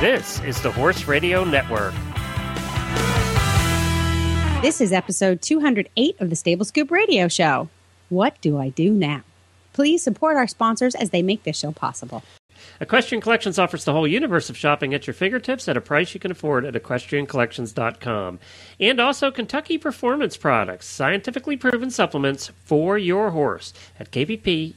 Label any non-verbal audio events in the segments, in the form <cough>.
This is the Horse Radio Network. This is episode 208 of the Stable Scoop Radio Show. What do I do now? Please support our sponsors as they make this show possible. Equestrian Collections offers the whole universe of shopping at your fingertips at a price you can afford at equestriancollections.com. And also Kentucky Performance Products, scientifically proven supplements for your horse at kppusa.com.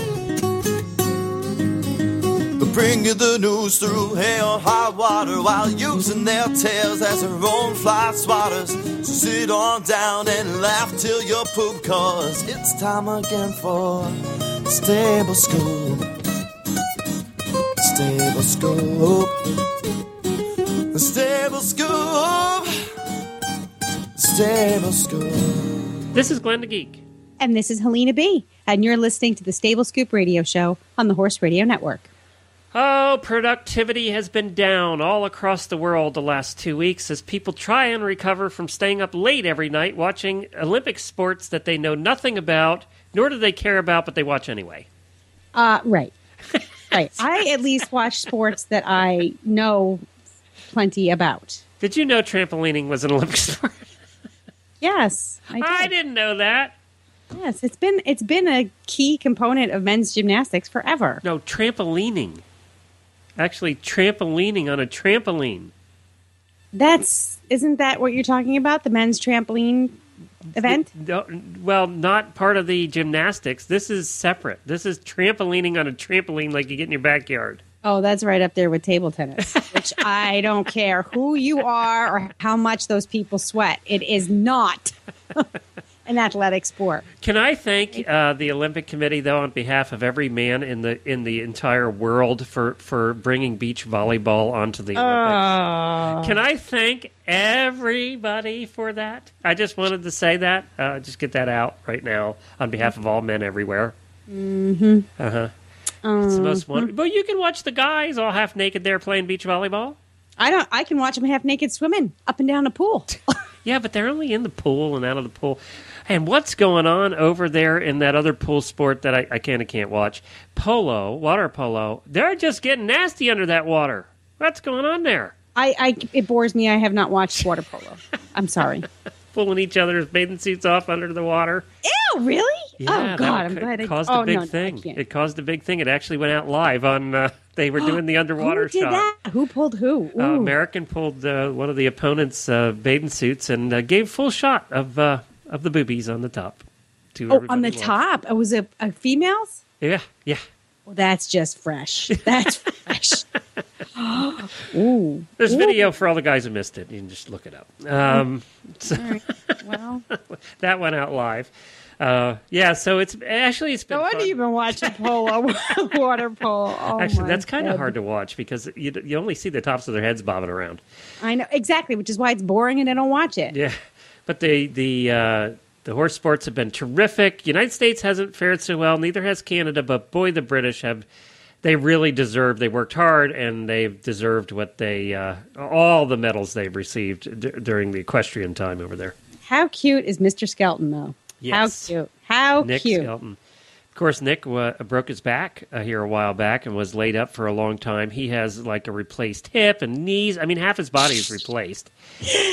They'll bring you the news through hail, high water, while using their tails as their own fly swatters. So sit on down and laugh till you poop, cause it's time again for Stable Scoop. Stable Scoop. The Stable Scoop. Stable Scoop. This is Glenn the Geek. And this is Helena B. And you're listening to the Stable Scoop Radio Show on the Horse Radio Network. Oh, productivity has been down all across the world the last two weeks as people try and recover from staying up late every night watching Olympic sports that they know nothing about, nor do they care about, but they watch anyway. Uh, right. <laughs> right. I at least watch sports that I know plenty about. Did you know trampolining was an Olympic <laughs> sport? Yes, I, did. I didn't know that. Yes, it's been it's been a key component of men's gymnastics forever. No, trampolining. Actually, trampolining on a trampoline. That's isn't that what you're talking about? The men's trampoline event? Well, not part of the gymnastics. This is separate. This is trampolining on a trampoline like you get in your backyard. Oh, that's right up there with table tennis, <laughs> which I don't care who you are or how much those people sweat. It is not <laughs> an athletic sport. Can I thank uh, the Olympic Committee, though, on behalf of every man in the in the entire world for for bringing beach volleyball onto the Olympics? Can I thank everybody for that? I just wanted to say that. Uh, just get that out right now on behalf of all men everywhere. Mm-hmm. Uh huh. It's the most wonderful. But you can watch the guys all half naked there playing beach volleyball. I don't. I can watch them half naked swimming up and down a pool. <laughs> Yeah, but they're only in the pool and out of the pool. And what's going on over there in that other pool sport that I, I kind of can't watch? Polo, water polo. They're just getting nasty under that water. What's going on there? I, I it bores me. I have not watched water polo. I'm sorry. <laughs> Pulling each other's bathing suits off under the water. Ew, really? Yeah, oh God, I'm glad I caused oh, a big no, no, thing. it caused a big thing. It actually went out live on. Uh, they were <gasps> doing the underwater who did shot. that? Who pulled who? Uh, American pulled uh, one of the opponent's uh, bathing suits and uh, gave full shot of uh, of the boobies on the top. To oh, on the watching. top. It was a, a female's. Yeah, yeah. Well, that's just fresh. <laughs> That's fresh. <laughs> Ooh. There's Ooh. video for all the guys who missed it. You can just look it up. Um, <laughs> so right. Well, that went out live. Uh, yeah, so it's actually it's been no wonder you've been watching polo, water polo. Oh, Actually, that's kind of hard to watch because you you only see the tops of their heads bobbing around. I know exactly, which is why it's boring and I don't watch it. Yeah, but the the uh, the horse sports have been terrific. United States hasn't fared so well. Neither has Canada. But boy, the British have. They really deserve. They worked hard, and they've deserved what they uh, all the medals they've received d- during the equestrian time over there. How cute is Mr. Skelton, though? Yes. How cute. How Nick cute. Skelton. Of course, Nick uh, broke his back uh, here a while back and was laid up for a long time. He has like a replaced hip and knees. I mean, half his body is <laughs> replaced.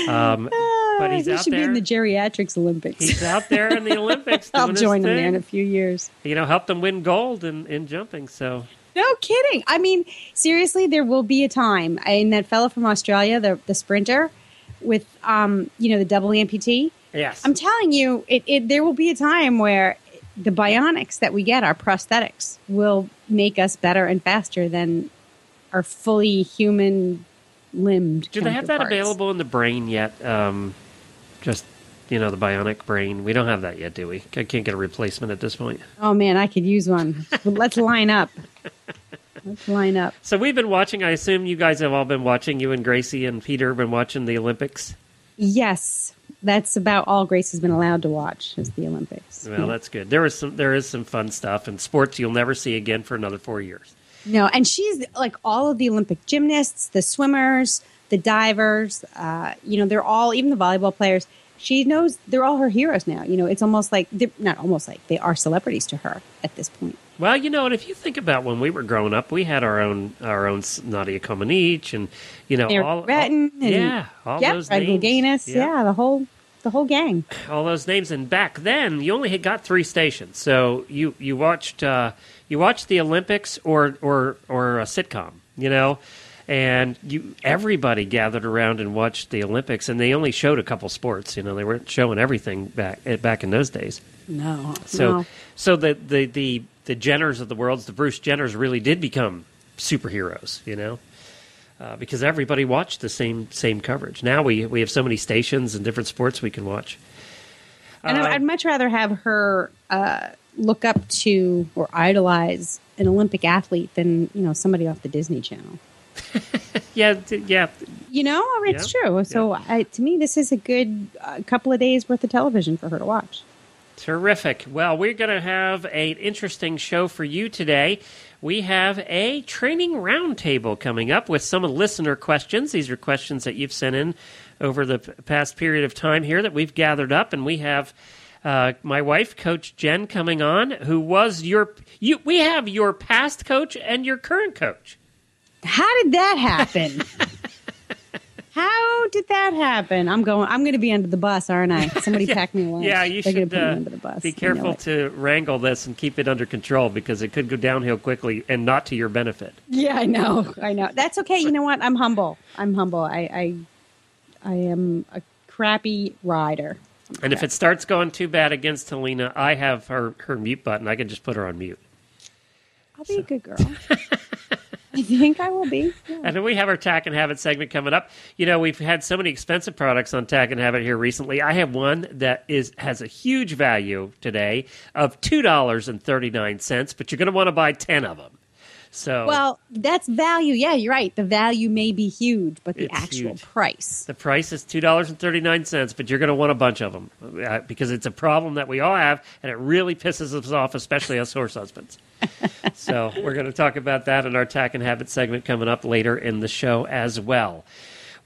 Um, but he's he out should there. be in the geriatrics Olympics. He's out there in the <laughs> Olympics. I'll join him there in a few years. You know, help them win gold in, in jumping. So No kidding. I mean, seriously, there will be a time. And that fellow from Australia, the the sprinter, with um, you know, the double amputee. yes, I'm telling you, it, it there will be a time where the bionics that we get, our prosthetics, will make us better and faster than our fully human limbed. do they have that available in the brain yet? Um, just you know, the bionic brain. We don't have that yet, do we? I can't get a replacement at this point. Oh man, I could use one. Let's line up. Let's line up. So we've been watching. I assume you guys have all been watching. You and Gracie and Peter have been watching the Olympics. Yes, that's about all Grace has been allowed to watch is the Olympics. Well, Yeah. that's good. There is some there is some fun stuff and sports you'll never see again for another four years. No, and she's like all of the Olympic gymnasts, the swimmers, the divers. Uh, you know, they're all even the volleyball players. She knows they're all her heroes now. You know, it's almost like they're not almost like they are celebrities to her at this point. Well, you know, and if you think about when we were growing up, we had our own our own Nadia Comaneci and you know Eric all, all and yeah all yeah, those Fred names. Gaines, yeah. the whole the whole gang. all those names. And back then, you only had got three stations, so you you watched uh, you watched the Olympics or or or a sitcom, you know, and you everybody gathered around and watched the Olympics, and they only showed a couple sports, you know, they weren't showing everything back eh, back in those days. No, So no. so the the the the Jenners of the world, the Bruce Jenners, really did become superheroes, you know. Uh, because everybody watched the same same coverage. Now we we have so many stations and different sports we can watch. And Uh, I- I'd much rather have her uh, look up to or idolize an Olympic athlete than you know somebody off the Disney Channel. <laughs> Yeah, d- yeah. You know, it's Yeah. true. So I, to me, this is a good uh, couple of days worth of television for her to watch. Terrific. Well, we're going to have an interesting show for you today. We have a training roundtable coming up with some listener questions. These are questions that you've sent in over the p- past period of time here that we've gathered up, and we have uh, my wife, Coach Jenn, coming on, who was your you. We have your past coach and your current coach. How did that happen? <laughs> How did that happen? I'm going. I'm going to be under the bus, aren't I? Somebody <laughs> pack me away. Yeah, you They're should going to put uh, under the bus. be careful to wrangle this and keep it under control because it could go downhill quickly and not to your benefit. Yeah, I know. I know. That's okay. You know what? I'm humble. I'm humble. I I, I am a crappy rider. And if it starts going too bad against Helena, I have her, her mute button. I can just put her on mute. I'll be a good girl. <laughs> I think I will be. Yeah. And then we have our Tack and Habit segment coming up. You know, we've had so many expensive products on Tack and Habit here recently. I have one that is has a huge value today of two dollars and thirty nine cents, but you're going to want to buy ten of them. So Well, that's value. Yeah, you're right. The value may be huge, but the actual huge. price. The price is two dollars and thirty nine cents, but you're going to want a bunch of them uh, because it's a problem that we all have, and it really pisses us off, especially us horse husbands. <laughs> so we're going to talk about that in our tack and habit segment coming up later in the show as well.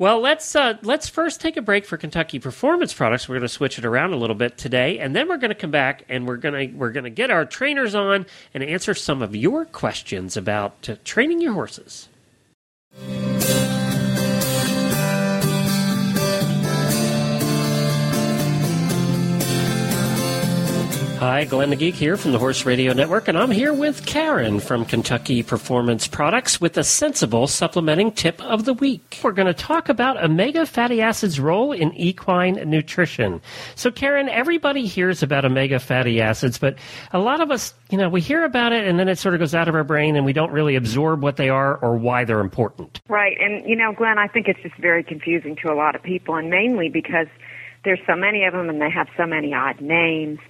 Well, let's uh, let's first take a break for Kentucky Performance Products. We're going to switch it around a little bit today, and then we're going to come back and we're going to we're going to get our trainers on and answer some of your questions about uh, training your horses. Hi, Glenn the Geek here from the Horse Radio Network, and I'm here with Karen from Kentucky Performance Products with a sensible supplementing tip of the week. We're going to talk about omega fatty acids' role in equine nutrition. So, Karen, everybody hears about omega fatty acids, but a lot of us, you know, we hear about it and then it sort of goes out of our brain and we don't really absorb what they are or why they're important. Right. And, you know, Glenn, I think it's just very confusing to a lot of people, and mainly because there's so many of them and they have so many odd names.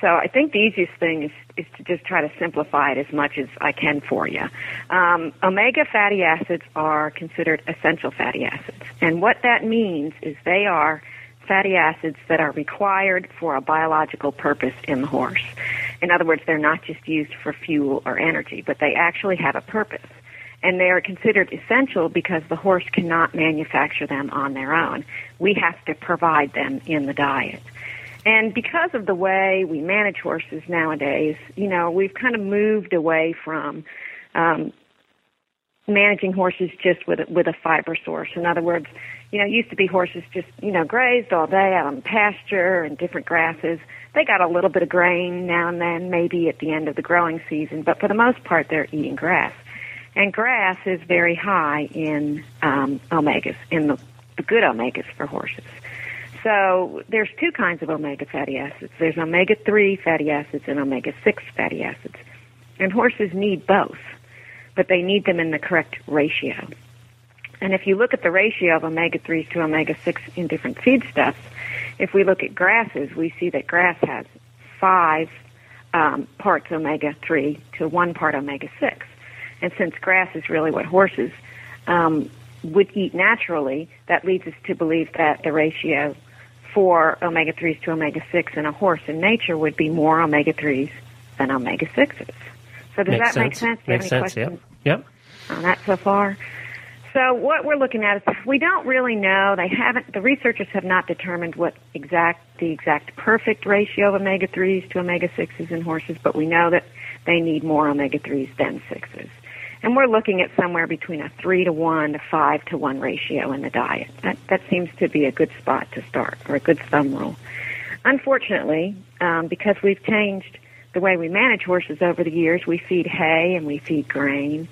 So I think the easiest thing is, is to just try to simplify it as much as I can for you. Um, omega fatty acids are considered essential fatty acids. And what that means is they are fatty acids that are required for a biological purpose in the horse. In other words, they're not just used for fuel or energy, but they actually have a purpose and they are considered essential because the horse cannot manufacture them on their own. We have to provide them in the diet. And because of the way we manage horses nowadays, you know, we've kind of moved away from um, managing horses just with a, with a fiber source. In other words, you know, it used to be horses just you know grazed all day out on pasture and different grasses. They got a little bit of grain now and then, maybe at the end of the growing season, but for the most part, they're eating grass. And grass is very high in um, omegas, in the, the good omegas for horses. So there's two kinds of omega fatty acids. There's omega 3 fatty acids and omega 6 fatty acids. And horses need both, but they need them in the correct ratio. And if you look at the ratio of omega 3s to omega 6 in different feedstuffs, if we look at grasses, we see that grass has five um, parts omega 3 to one part omega 6. And since grass is really what horses um, would eat naturally, that leads us to believe that the ratio for omega 3s to omega 6 in a horse in nature would be more omega 3s than omega 6s. So does Makes that sense. make sense? Do you Makes have any sense. Yep. questions Yep. on that so far? So what we're looking at is we don't really know. They haven't. The researchers have not determined what exact the exact perfect ratio of omega threes to omega sixes in horses, but we know that they need more omega threes than sixes. And we're looking at somewhere between a three to one to five to one ratio in the diet. That that seems to be a good spot to start, or a good thumb rule. Unfortunately, um, because we've changed the way we manage horses over the years, we feed hay and we feed grain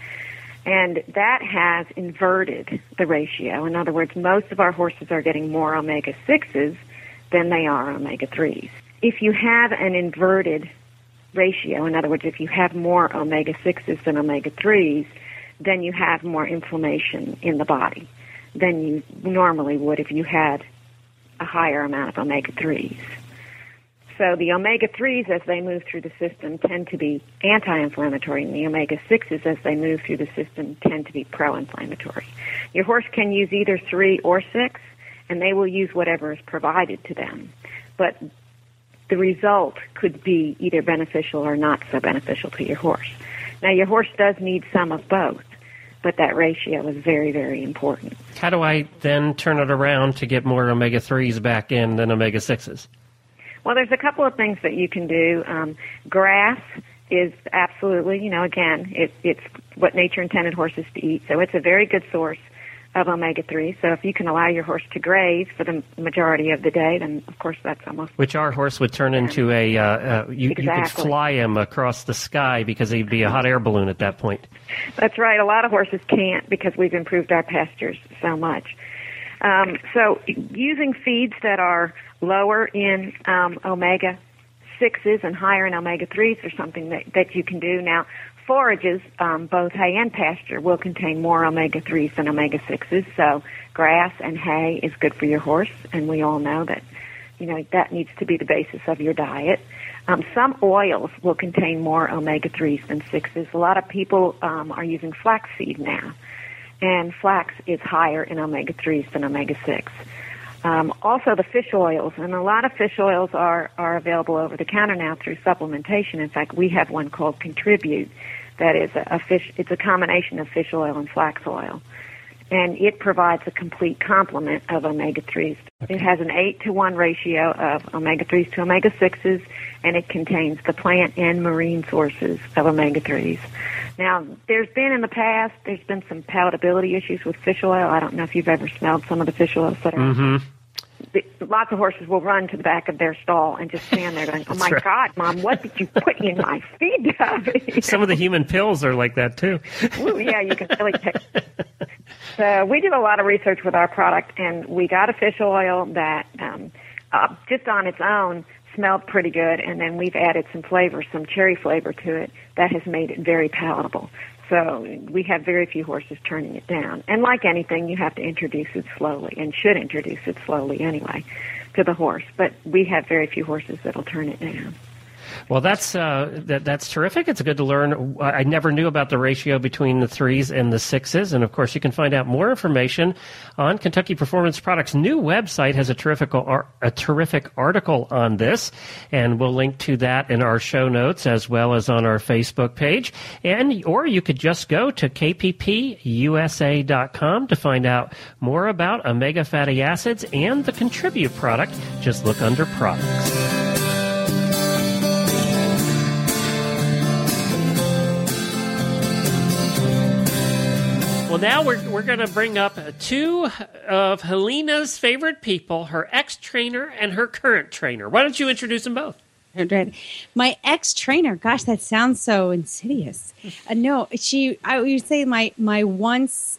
and that has inverted the ratio. In other words, most of our horses are getting more omega 6s than they are omega 3s. If you have an inverted ratio, in other words, if you have more omega 6s than omega 3s, then you have more inflammation in the body than you normally would if you had a higher amount of omega 3s. So the omega 3s, as they move through the system, tend to be anti inflammatory, and the omega 6s, as they move through the system, tend to be pro inflammatory. Your horse can use either 3 or 6, and they will use whatever is provided to them. But the result could be either beneficial or not so beneficial to your horse. Now, your horse does need some of both, but that ratio is very, very important. How do I then turn it around to get more omega 3s back in than omega 6s? Well, there's a couple of things that you can do. Um, grass is absolutely, you know, again, it, it's what nature intended horses to eat, so it's a very good source of omega 3. So if you can allow your horse to graze for the majority of the day, then of course that's almost. Which our horse would turn into a, uh, uh, you, you could fly him across the sky because he'd be a hot air balloon at that point. That's right. A lot of horses can't because we've improved our pastures so much. Um, so using feeds that are lower in um, omega sixes and higher in omega threes are something that, that you can do. Now, forages, um, both hay and pasture, will contain more omega threes than omega sixes. So grass and hay is good for your horse, and we all know that you know that needs to be the basis of your diet. Um, some oils will contain more omega threes than sixes. A lot of people um, are using flaxseed now, and flax is higher in omega threes than omega six. Um, also, the fish oils, and a lot of fish oils are are available over the counter now through supplementation. In fact, we have one called Contribute, that is a, a fish. It's a combination of fish oil and flax oil, and it provides a complete complement of omega threes. It has an eight to one ratio of omega threes to omega sixes, and it contains the plant and marine sources of omega threes. Now, there's been in the past, there's been some palatability issues with fish oil. I don't know if you've ever smelled some of the fish oils that are. Mm-hmm. The, lots of horses will run to the back of their stall and just stand there going, <laughs> "Oh my right. God, Mom, what did you put in my <laughs> feed tub?" Some of the human pills are like that too. Ooh, yeah, you can really take. <laughs> So we did a lot of research with our product, and we got a fish oil that um, uh, just on its own smelled pretty good, and then we've added some flavor, some cherry flavor to it that has made it very palatable. So we have very few horses turning it down. And like anything, you have to introduce it slowly, and should introduce it slowly anyway to the horse. But we have very few horses that'll turn it down. Well, that's uh, that, that's terrific. It's good to learn. I never knew about the ratio between the threes and the sixes, and of course, you can find out more information on Kentucky Performance Products' new website. has a terrific a terrific article on this, and we'll link to that in our show notes as well as on our Facebook page. And or you could just go to kppusa.com to find out more about omega fatty acids and the Contribute product. Just look under products. Well, now we're, we're going to bring up two of Helena's favorite people, her ex trainer and her current trainer. Why don't you introduce them both? My ex trainer, gosh, that sounds so insidious. Uh, no, she, I would say my, my once,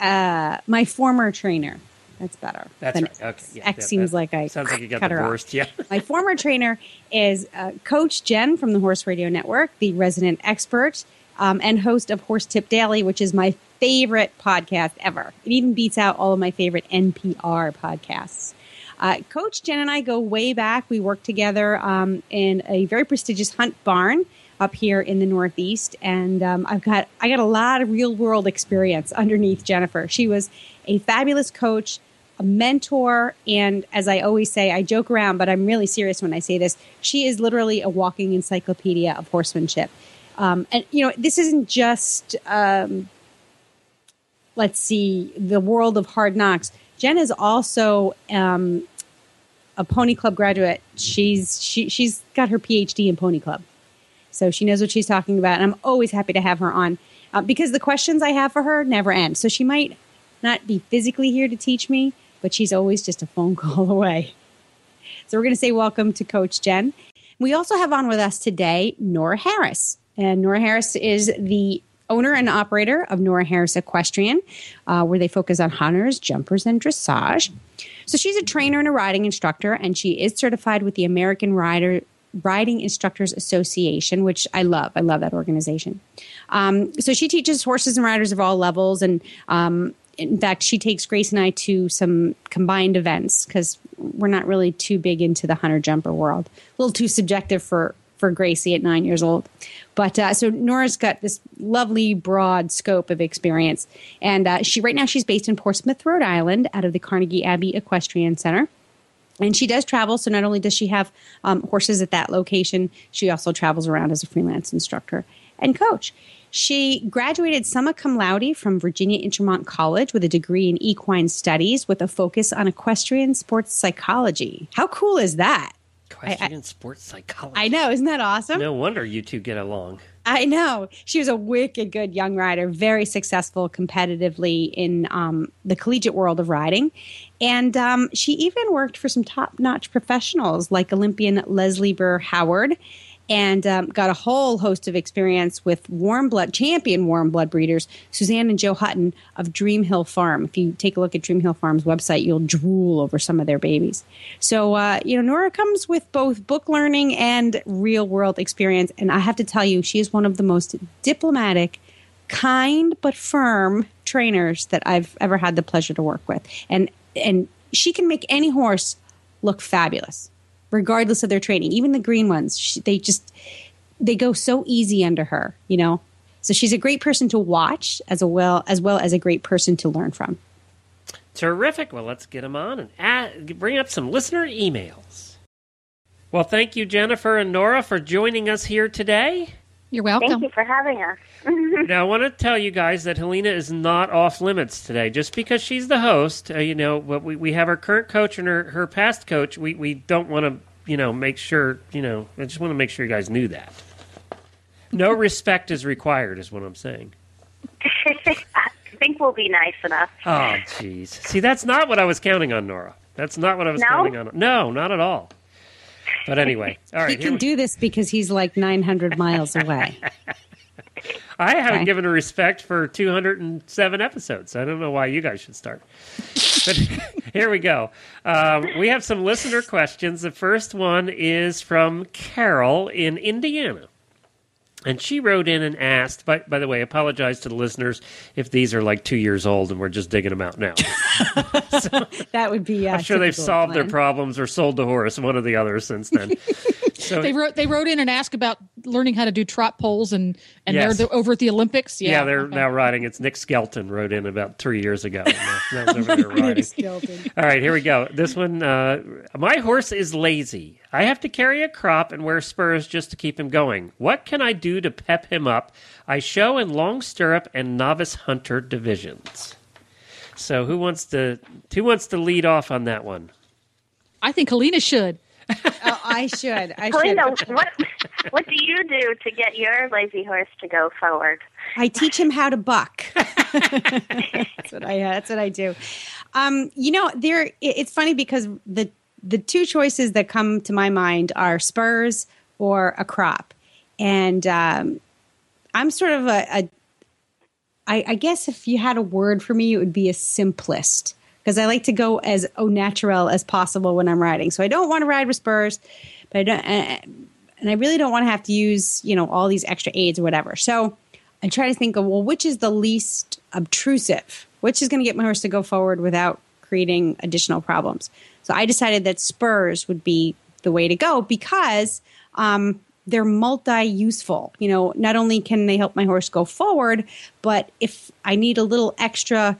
uh, my former trainer. That's better. That's right. Okay. Yeah, Ex that- seems that like I sounds like you got her off. Yeah. My former trainer is uh, Coach Jenn from the Horse Radio Network, the resident expert um, and host of Horse Tip Daily, which is my favorite podcast ever. It even beats out all of my favorite NPR podcasts. Uh, Coach Jenn and I go way back. We worked together um, in a very prestigious hunt barn up here in the Northeast, and um, I've got I got a lot of real world experience underneath Jennifer. She was a fabulous coach, a mentor, and as I always say, I joke around, but I'm really serious when I say this. She is literally a walking encyclopedia of horsemanship. Um, and you know, this isn't just um, let's see the world of hard knocks. Jenn is also um, a Pony Club graduate. She's she, she's got her PhD in Pony Club, so she knows what she's talking about. And I'm always happy to have her on uh, because the questions I have for her never end. So she might not be physically here to teach me, but she's always just a phone <laughs> call away. So we're going to say welcome to Coach Jenn. We also have on with us today Nora Harris, and Nora Harris is the owner and operator of Nora Harris Equestrian, uh, where they focus on hunters, jumpers, and dressage. So she's a trainer and a riding instructor, and she is certified with the American Rider Riding Instructors Association, which I love. I love that organization. Um, so she teaches horses and riders of all levels, and um, in fact, she takes Grace and I to some combined events because we're not really too big into the hunter jumper world. A little too subjective for for Gracie at nine years old. But uh, so Nora's got this lovely broad scope of experience, and uh, she right now she's based in Portsmouth, Rhode Island, out of the Carnegie Abbey Equestrian Center. And she does travel. So not only does she have um, horses at that location, she also travels around as a freelance instructor and coach. She graduated summa cum laude from Virginia Intermont College with a degree in equine studies with a focus on equestrian sports psychology. How cool is that? Equestrian sports psychology. I know, isn't that awesome? No wonder you two get along. I know. She was a wicked good young rider, very successful competitively in um, the collegiate world of riding. And um, she even worked for some top notch professionals like Olympian Leslie Burr Howard and um, got a whole host of experience with warm blood champion warm blood breeders suzanne and joe hutton of dream hill farm. If you take a look at dream hill farm's website you'll drool over some of their babies. So uh, you know nora comes with both book learning and real world experience and i have to tell you she is one of the most diplomatic kind but firm trainers that i've ever had the pleasure to work with. And and she can make any horse look fabulous regardless of their training. Even the green ones, she, they just they go so easy under her, you know. So she's a great person to watch as well as well as a great person to learn from. Terrific. Well, let's get them on and add, bring up some listener emails. Well, thank you, Jennifer and Nora, for joining us here today. You're welcome. Thank you for having us. <laughs> now, I want to tell you guys that Helena is not off limits today. Just because she's the host, uh, you know, we, we have our current coach and her, her past coach. We, we don't want to, you know, make sure, you know, I just want to make sure you guys knew that. No respect is required, is what I'm saying. <laughs> I think we'll be nice enough. Oh, jeez. See, that's not what I was counting on, Nora. That's not what I was No? counting on. No, not at all. But anyway, all right. he can we- do this because he's like 900 miles away. <laughs> I haven't Okay. given a respect for 207 episodes. I don't know why you guys should start. But <laughs> here we go. Um, we have some listener questions. The first one is from Carol in Indiana. And she wrote in and asked, by, by the way, apologize to the listeners if these are like two years old and we're just digging them out now. so, <laughs> That would be. Uh, I'm sure they've solved their problems or sold the horse, one or the other, since then. <laughs> So They wrote they wrote in and asked about learning how to do trot poles and and Yes. they're the, over at the Olympics. Yeah, Yeah, they're okay. now riding. It's Nick Skelton wrote in about three years ago. <laughs> And that- that was over there <laughs> riding. All right, here we go. This one, uh, my horse is lazy. I have to carry a crop and wear spurs just to keep him going. What can I do to pep him up? I show in long stirrup and novice hunter divisions. So who wants to who wants to lead off on that one? I think Helena should. <laughs> <laughs> I should. I should. what what do you do to get your lazy horse to go forward? I teach him how to buck. <laughs> that's what I. That's what I do. Um, you know, there. it- It's funny because the the two choices that come to my mind are spurs or a crop, and um, I'm sort of a, a I, I guess if you had a word for me, it would be a simplist because I like to go as au naturel as possible when I'm riding. So I don't want to ride with spurs, but I don't, and and I really don't want to have to use you know all these extra aids or whatever. So I try to think of well, which is the least obtrusive, which is going to get my horse to go forward without creating additional problems. So I decided that spurs would be the way to go because um, they're multi-useful. You know, not only can they help my horse go forward, but if I need a little extra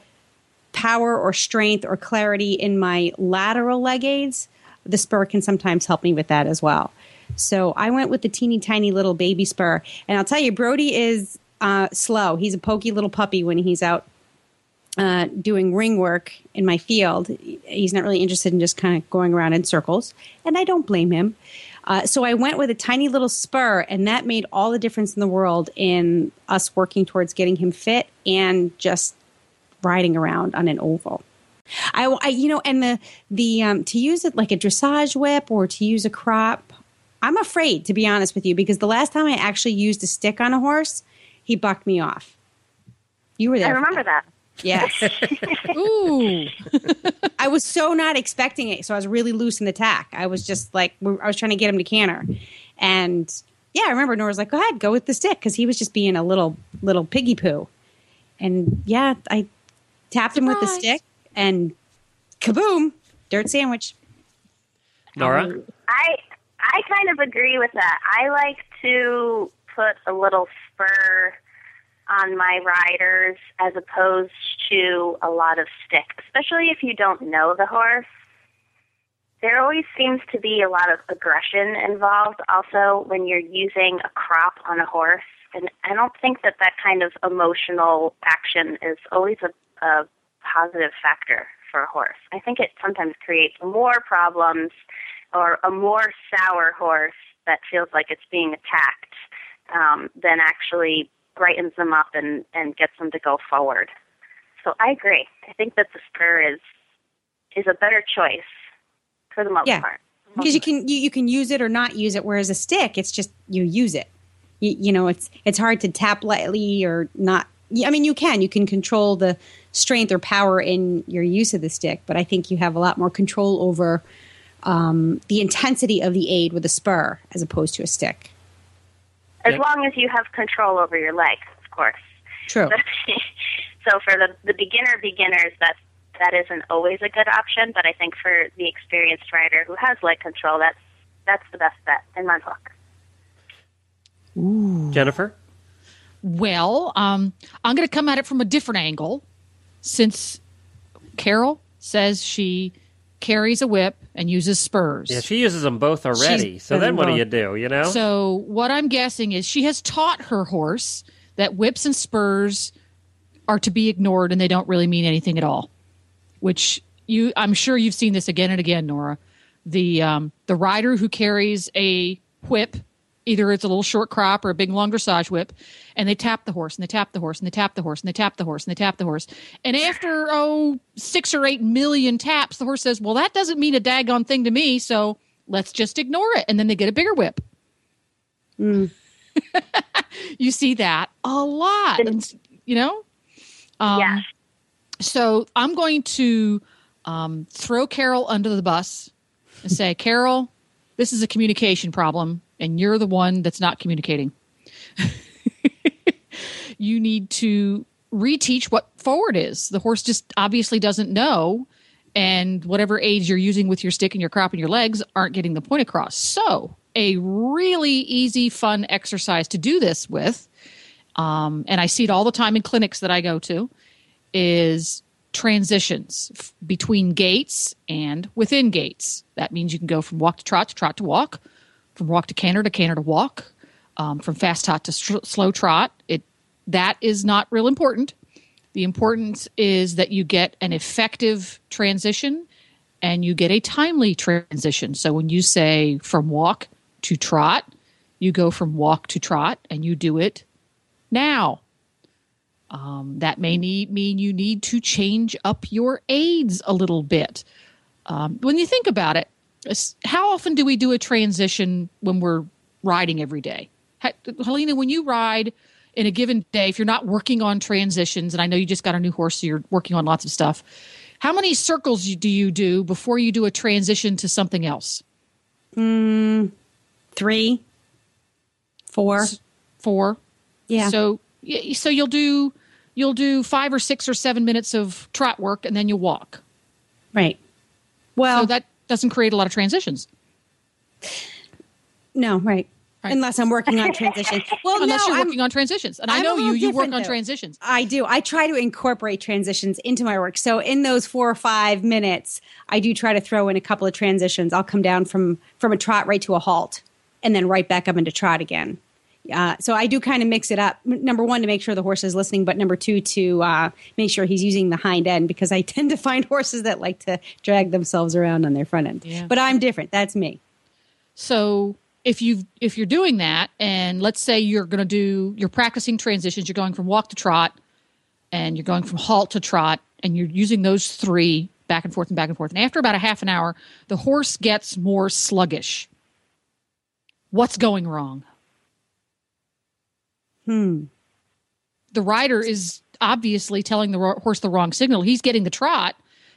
power or strength or clarity in my lateral leg aids, the spur can sometimes help me with that as well. So I went with the teeny tiny little baby spur, and I'll tell you, Brody is uh, slow. He's a pokey little puppy when he's out uh, doing ring work in my field. He's not really interested in just kind of going around in circles, and I don't blame him. Uh, so I went with a tiny little spur, and that made all the difference in the world in us working towards getting him fit and just riding around on an oval. I, I you know, and the the um, to use it like a dressage whip or to use a crop. I'm afraid to be honest with you because the last time I actually used a stick on a horse, he bucked me off. You were there. I for remember that. Yes. <laughs> Ooh. I was so not expecting it. So I was really loose in the tack. I was just like, I was trying to get him to canter. And yeah, I remember Nora's like, go ahead, go with the stick. Cause he was just being a little, little piggy poo. And yeah, I tapped him with the stick and kaboom, dirt sandwich. Nora? I I kind of agree with that. I like to put a little spur on my riders as opposed to a lot of stick, especially if you don't know the horse. There always seems to be a lot of aggression involved also when you're using a crop on a horse. And I don't think that that kind of emotional action is always a, a positive factor for a horse. I think it sometimes creates more problems or a more sour horse that feels like it's being attacked um, than actually brightens them up and, and gets them to go forward. So I agree. I think that the spur is is a better choice for the most Yeah. part. Because you can you, you can use it or not use it, whereas a stick, it's just you use it. You, you know, it's it's hard to tap lightly or not. I mean, you can you can control the strength or power in your use of the stick, but I think you have a lot more control over um, the intensity of the aid with a spur as opposed to a stick. As Yep. long as you have control over your leg, of course. True. <laughs> so for the, the beginner beginners, that that isn't always a good option. But I think for the experienced rider who has leg control, that's that's the best bet in my book. Jennifer? Well, um, I'm going to come at it from a different angle since Carol says she carries a whip and uses spurs. Yeah, she uses them both already. She's So then what do you do, you know? So what I'm guessing is she has taught her horse that whips and spurs are to be ignored and they don't really mean anything at all. Which you, I'm sure you've seen this again and again, Nora. The um, the rider who carries a whip, either it's a little short crop or a big long dressage whip, and they tap the horse and they tap the horse and they tap the horse and they tap the horse and they tap the horse. And after oh six or eight million taps, the horse says, "Well, that doesn't mean a daggone thing to me, so let's just ignore it." And then they get a bigger whip. <laughs> you see that a lot, and, you know. Um, Yes. So I'm going to um, throw Carol under the bus and say, Carol, this is a communication problem, and you're the one that's not communicating. <laughs> you need to reteach what forward is. The horse just obviously doesn't know, and whatever aids you're using with your stick and your crop and your legs aren't getting the point across. So, a really easy, fun exercise to do this with, um, and I see it all the time in clinics that I go to, is transitions f- between gaits and within gaits. That means you can go from walk to trot to trot to walk, from walk to canter to canter to walk, um, from fast trot to slow trot. It that is not real important. The importance is that you get an effective transition and you get a timely transition. So when you say from walk to trot, you go from walk to trot and you do it now. Um, that may need, mean you need to change up your aids a little bit. Um, when you think about it, how often do we do a transition when we're riding every day? Helena, when you ride in a given day, if you're not working on transitions, and I know you just got a new horse, so you're working on lots of stuff, how many circles do you do before you do a transition to something else? Mm, three, four. Four. Yeah. So so you'll do you'll do five or six or seven minutes of trot work, and then you'll walk. right. Well, so that doesn't create a lot of transitions. no, right. unless I'm working on <laughs> transitions. Well, Unless no, you're I'm- working on transitions. And I I'm a know you, you work on though. transitions. I do. I try to incorporate transitions into my work. So in those four or five minutes, I do try to throw in a couple of transitions. I'll come down from from a trot right to a halt, and then right back up into trot again. Uh, so I do kind of mix it up. Number one, to make sure the horse is listening, but number two, to uh, make sure he's using the hind end because I <laughs> tend to find horses that like to drag themselves around on their front end. Yeah. But I'm different. That's me. So if you if you're doing that, and let's say you're going to do you're practicing transitions, you're going from walk to trot, and you're going from halt to trot, and you're using those three back and forth and back and forth. And after about a half an hour, the horse gets more sluggish. What's going wrong? Hmm. The rider is obviously telling the horse the wrong signal. He's getting the trot,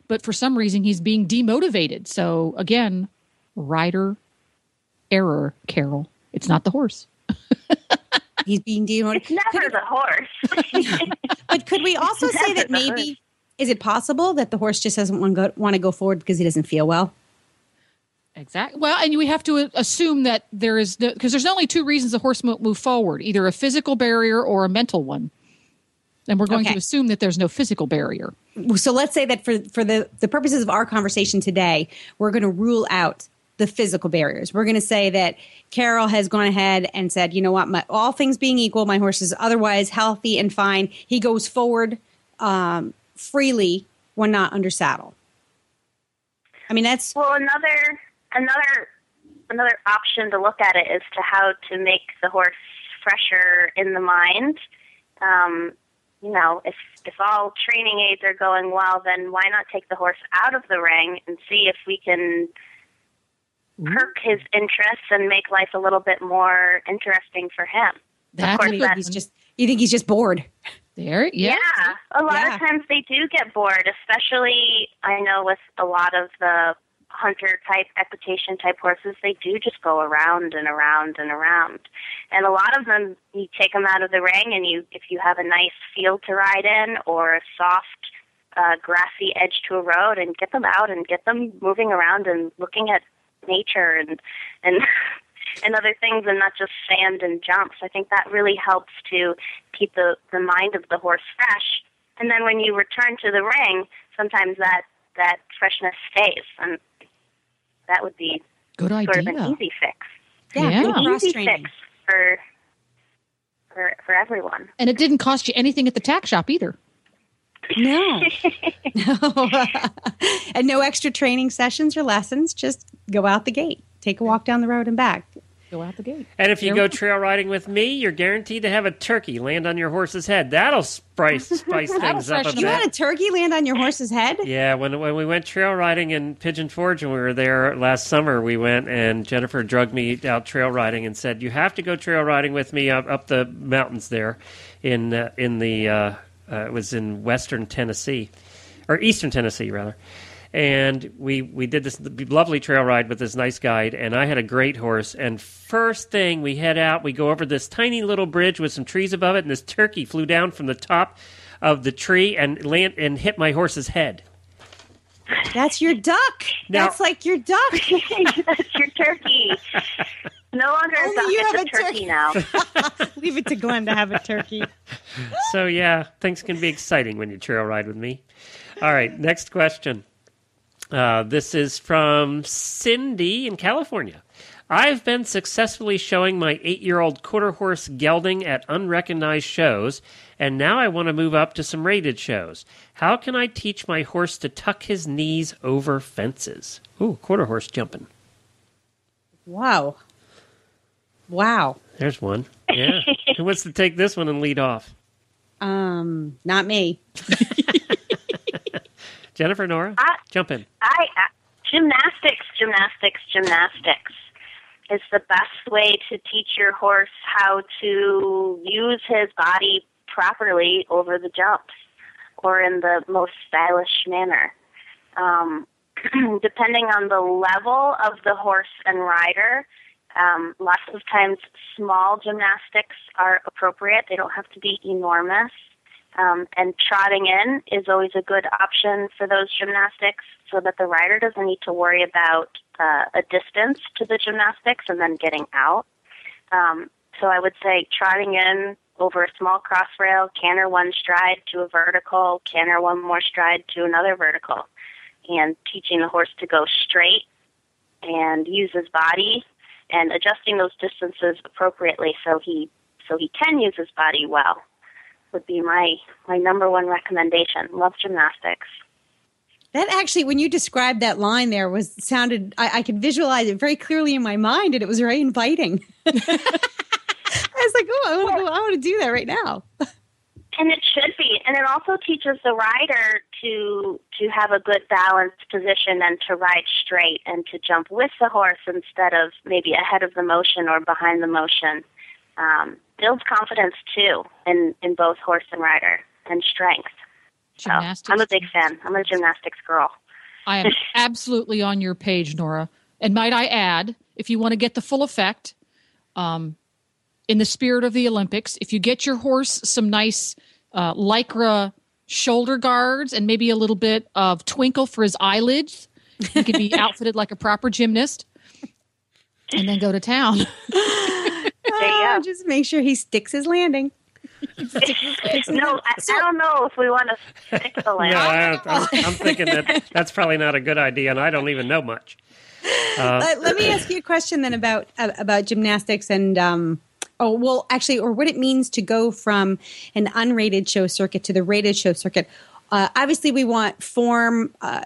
but for some reason he's being demotivated. So again, rider error, Carol. It's not the horse. <laughs> He's being demotivated. It's never the horse. <laughs> But could we also say that maybe is it possible that the horse just doesn't want to go, want to go forward because he doesn't feel well? Exactly. Well, and we have to assume that there is because there's only two reasons the horse won't move forward: either a physical barrier or a mental one. And we're going Okay. to assume that there's no physical barrier. So let's say that for for the the purposes of our conversation today, we're going to rule out the physical barriers. We're going to say that Carol has gone ahead and said, you know what, my, all things being equal, my horse is otherwise healthy and fine. He goes forward um, freely when not under saddle. I mean, that's Well, another another another option to look at it is to how to make the horse fresher in the mind. Um, you know, if if all training aids are going well, then why not take the horse out of the ring and see if we can perk his interests and make life a little bit more interesting for him. That's course, a good that- he's just. You think he's just bored? there. Yeah. Yeah, a lot Yeah. of times they do get bored, especially I know with a lot of the hunter type equitation type horses, they do just go around and around and around. And a lot of them, you take them out of the ring, and you if you have a nice field to ride in or a soft uh, grassy edge to a road, and get them out and get them moving around and looking at nature and and <laughs> and other things and not just sand and jumps. I think that really helps to keep the, the mind of the horse fresh. And then when you return to the ring, sometimes that, that freshness stays. And that would be Good sort idea. of an easy fix. Yeah, Yeah. good An cross easy training. fix for, for, for everyone. And it didn't cost you anything at the tack shop either. No. no. <laughs> <laughs> and no extra training sessions or lessons. Just go out the gate, take a walk down the road and back. Go out the gate. And if you go trail riding with me, you're guaranteed to have a turkey land on your horse's head. That'll spice <laughs> spice things up a freshen You them had a turkey land on your horse's head? Yeah, when when we went trail riding in Pigeon Forge and we were there last summer, we went and Jennifer drugged me out trail riding and said, "You have to go trail riding with me up, up the mountains there, in uh, in the uh, uh, it was in western Tennessee, or eastern Tennessee rather." And we we did this lovely trail ride with this nice guide, and I had a great horse. And first thing we head out, we go over this tiny little bridge with some trees above it, and this turkey flew down from the top of the tree and land and hit my horse's head. That's your duck. Now- That's like your duck. <laughs> That's your turkey. No longer a Only duck, you it's have a a turkey turkey. now. <laughs> Leave it to Glenn to have a turkey. <laughs> So yeah, things can be exciting when you trail ride with me. All right, next question. Uh, this is from Cindy in California. I've been successfully showing my eight-year-old quarter horse gelding at unrecognized shows, and now I want to move up to some rated shows. How can I teach my horse to tuck his knees over fences? Ooh, quarter horse jumping. Wow. Wow. There's one. Yeah. <laughs> Who wants to take this one and lead off? Um, not me. <laughs> Jennifer, Nora, I- jump in. I uh, gymnastics, gymnastics, gymnastics is the best way to teach your horse how to use his body properly over the jumps or in the most stylish manner. Um, <clears throat> depending on the level of the horse and rider, um, lots of times small gymnastics are appropriate. They don't have to be enormous. Um, and trotting in is always a good option for those gymnastics so that the rider doesn't need to worry about uh, a distance to the gymnastics and then getting out. Um, so I would say trotting in over a small cross rail, canter one stride to a vertical, canter one more stride to another vertical, and teaching the horse to go straight and use his body and adjusting those distances appropriately so he so he can use his body well would be my my number one recommendation. Love gymnastics. That actually, when you described that line there, was sounded. I, I could visualize it very clearly in my mind, and it was very inviting. <laughs> I was like, "Oh, I want to go. I want to do that right now." And it should be, and it also teaches the rider to to have a good balanced position and to ride straight and to jump with the horse instead of maybe ahead of the motion or behind the motion. Um, builds confidence too in in both horse and rider and strength. Gymnastics. So I'm a big fan. I'm a gymnastics girl. I am <laughs> absolutely on your page, Nora. And might I add, if you want to get the full effect, um, in the spirit of the Olympics, if you get your horse some nice uh, lycra shoulder guards and maybe a little bit of twinkle for his eyelids, he could be <laughs> outfitted like a proper gymnast, and then go to town. <laughs> Oh, <laughs> just make sure he sticks his landing. <laughs> no, I, I, don't know if we want to stick the <laughs> landing. Yeah, I, am thinking that that's probably not a good idea, and I don't even know much. Uh, uh, let me ask you a question then about uh, about gymnastics and um, oh well actually or what it means to go from an unrated show circuit to the rated show circuit. Uh, obviously, we want form, uh,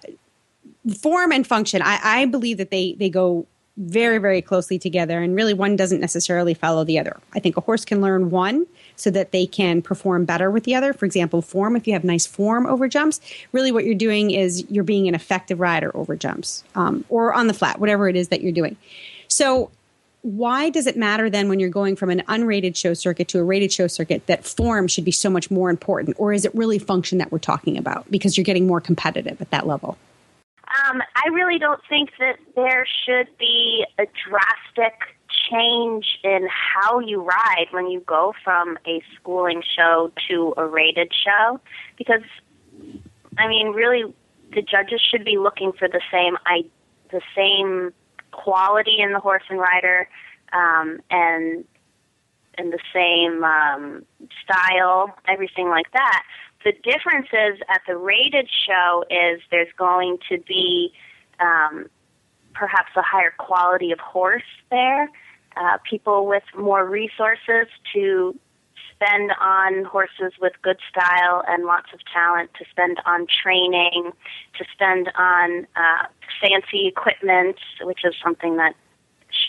form and function. I, I believe that they they go very, very closely together, and really one doesn't necessarily follow the other. I think a horse can learn one so that they can perform better with the other. For example, form, if you have nice form over jumps, really what you're doing is you're being an effective rider over jumps um, or on the flat, whatever it is that you're doing. So, why does it matter then when you're going from an unrated show circuit to a rated show circuit that form should be so much more important? Or is it really function that we're talking about because you're getting more competitive at that level? Um, I really don't think that there should be a drastic change in how you ride when you go from a schooling show to a rated show because I mean really the judges should be looking for the same I the same quality in the horse and rider um, and and the same um, style everything like that the difference is at the rated show is there's going to be um, perhaps a higher quality of horse there. Uh, people with more resources to spend on horses with good style and lots of talent, to spend on training, to spend on uh, fancy equipment, which is something that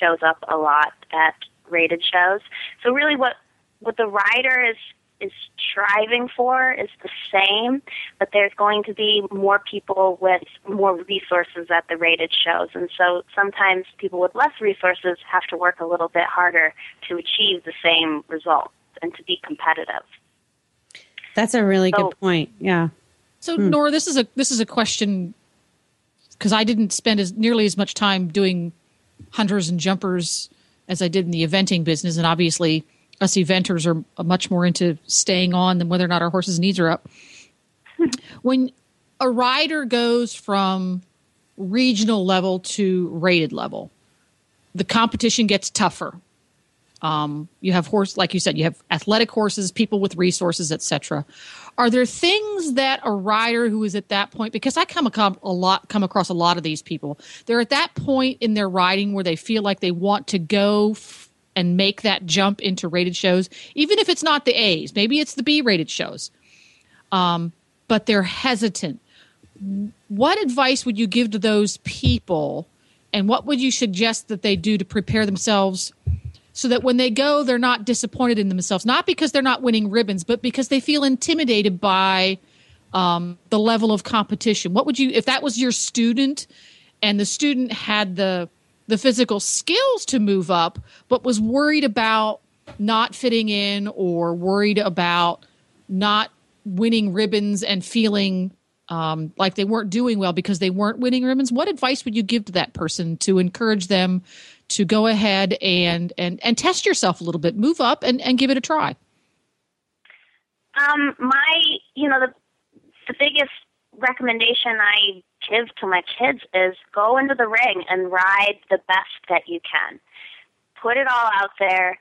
shows up a lot at rated shows. So really what what the rider is is striving for is the same, but there's going to be more people with more resources at the rated shows. And so sometimes people with less resources have to work a little bit harder to achieve the same results and to be competitive. That's a really so, good point. Yeah. So hmm. Nora, this is a this is a question because I didn't spend as nearly as much time doing hunters and jumpers as I did in the eventing business, and obviously us eventers are much more into staying on than whether or not our horses' needs are up. <laughs> when a rider goes from regional level to rated level, the competition gets tougher. Um, you have horse, like you said, you have athletic horses, people with resources, etc. Are there things that a rider who is at that point, because I come a lot, come across a lot of these people, they're at that point in their riding where they feel like they want to go and make that jump into rated shows, even if it's not the A's, maybe it's the B rated shows. Um, but they're hesitant. What advice would you give to those people, and what would you suggest that they do to prepare themselves so that when they go, they're not disappointed in themselves, not because they're not winning ribbons, but because they feel intimidated by um, the level of competition? What would you, if that was your student, and the student had the the physical skills to move up, but was worried about not fitting in or worried about not winning ribbons and feeling um, like they weren't doing well because they weren't winning ribbons. What advice would you give to that person to encourage them to go ahead and and and test yourself a little bit, move up and and give it a try? Um, my, you know, the the biggest recommendation I give to my kids is go into the ring and ride the best that you can. Put it all out there.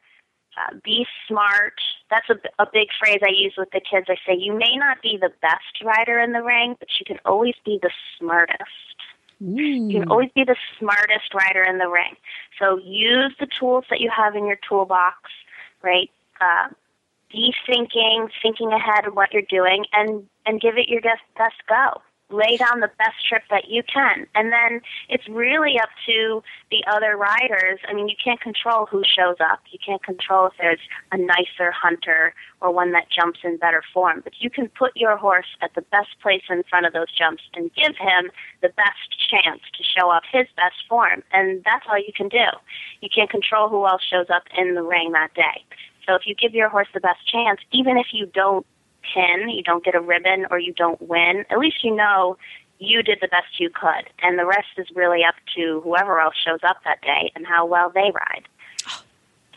uh, be smart. That's a, a big phrase I use with the kids. I say, you may not be the best rider in the ring, but you can always be the smartest. You can always be the smartest rider in the ring. So use the tools that you have in your toolbox, right? Uh, be thinking, thinking ahead of what you're doing, and and give it your best best go lay down the best trip that you can. And then it's really up to the other riders. I mean, you can't control who shows up. You can't control if there's a nicer hunter or one that jumps in better form. But you can put your horse at the best place in front of those jumps and give him the best chance to show off his best form. And that's all you can do. You can't control who else shows up in the ring that day. So if you give your horse the best chance, even if you don't pin, you don't get a ribbon, or you don't win, at least you know you did the best you could. And the rest is really up to whoever else shows up that day and how well they ride. <gasps>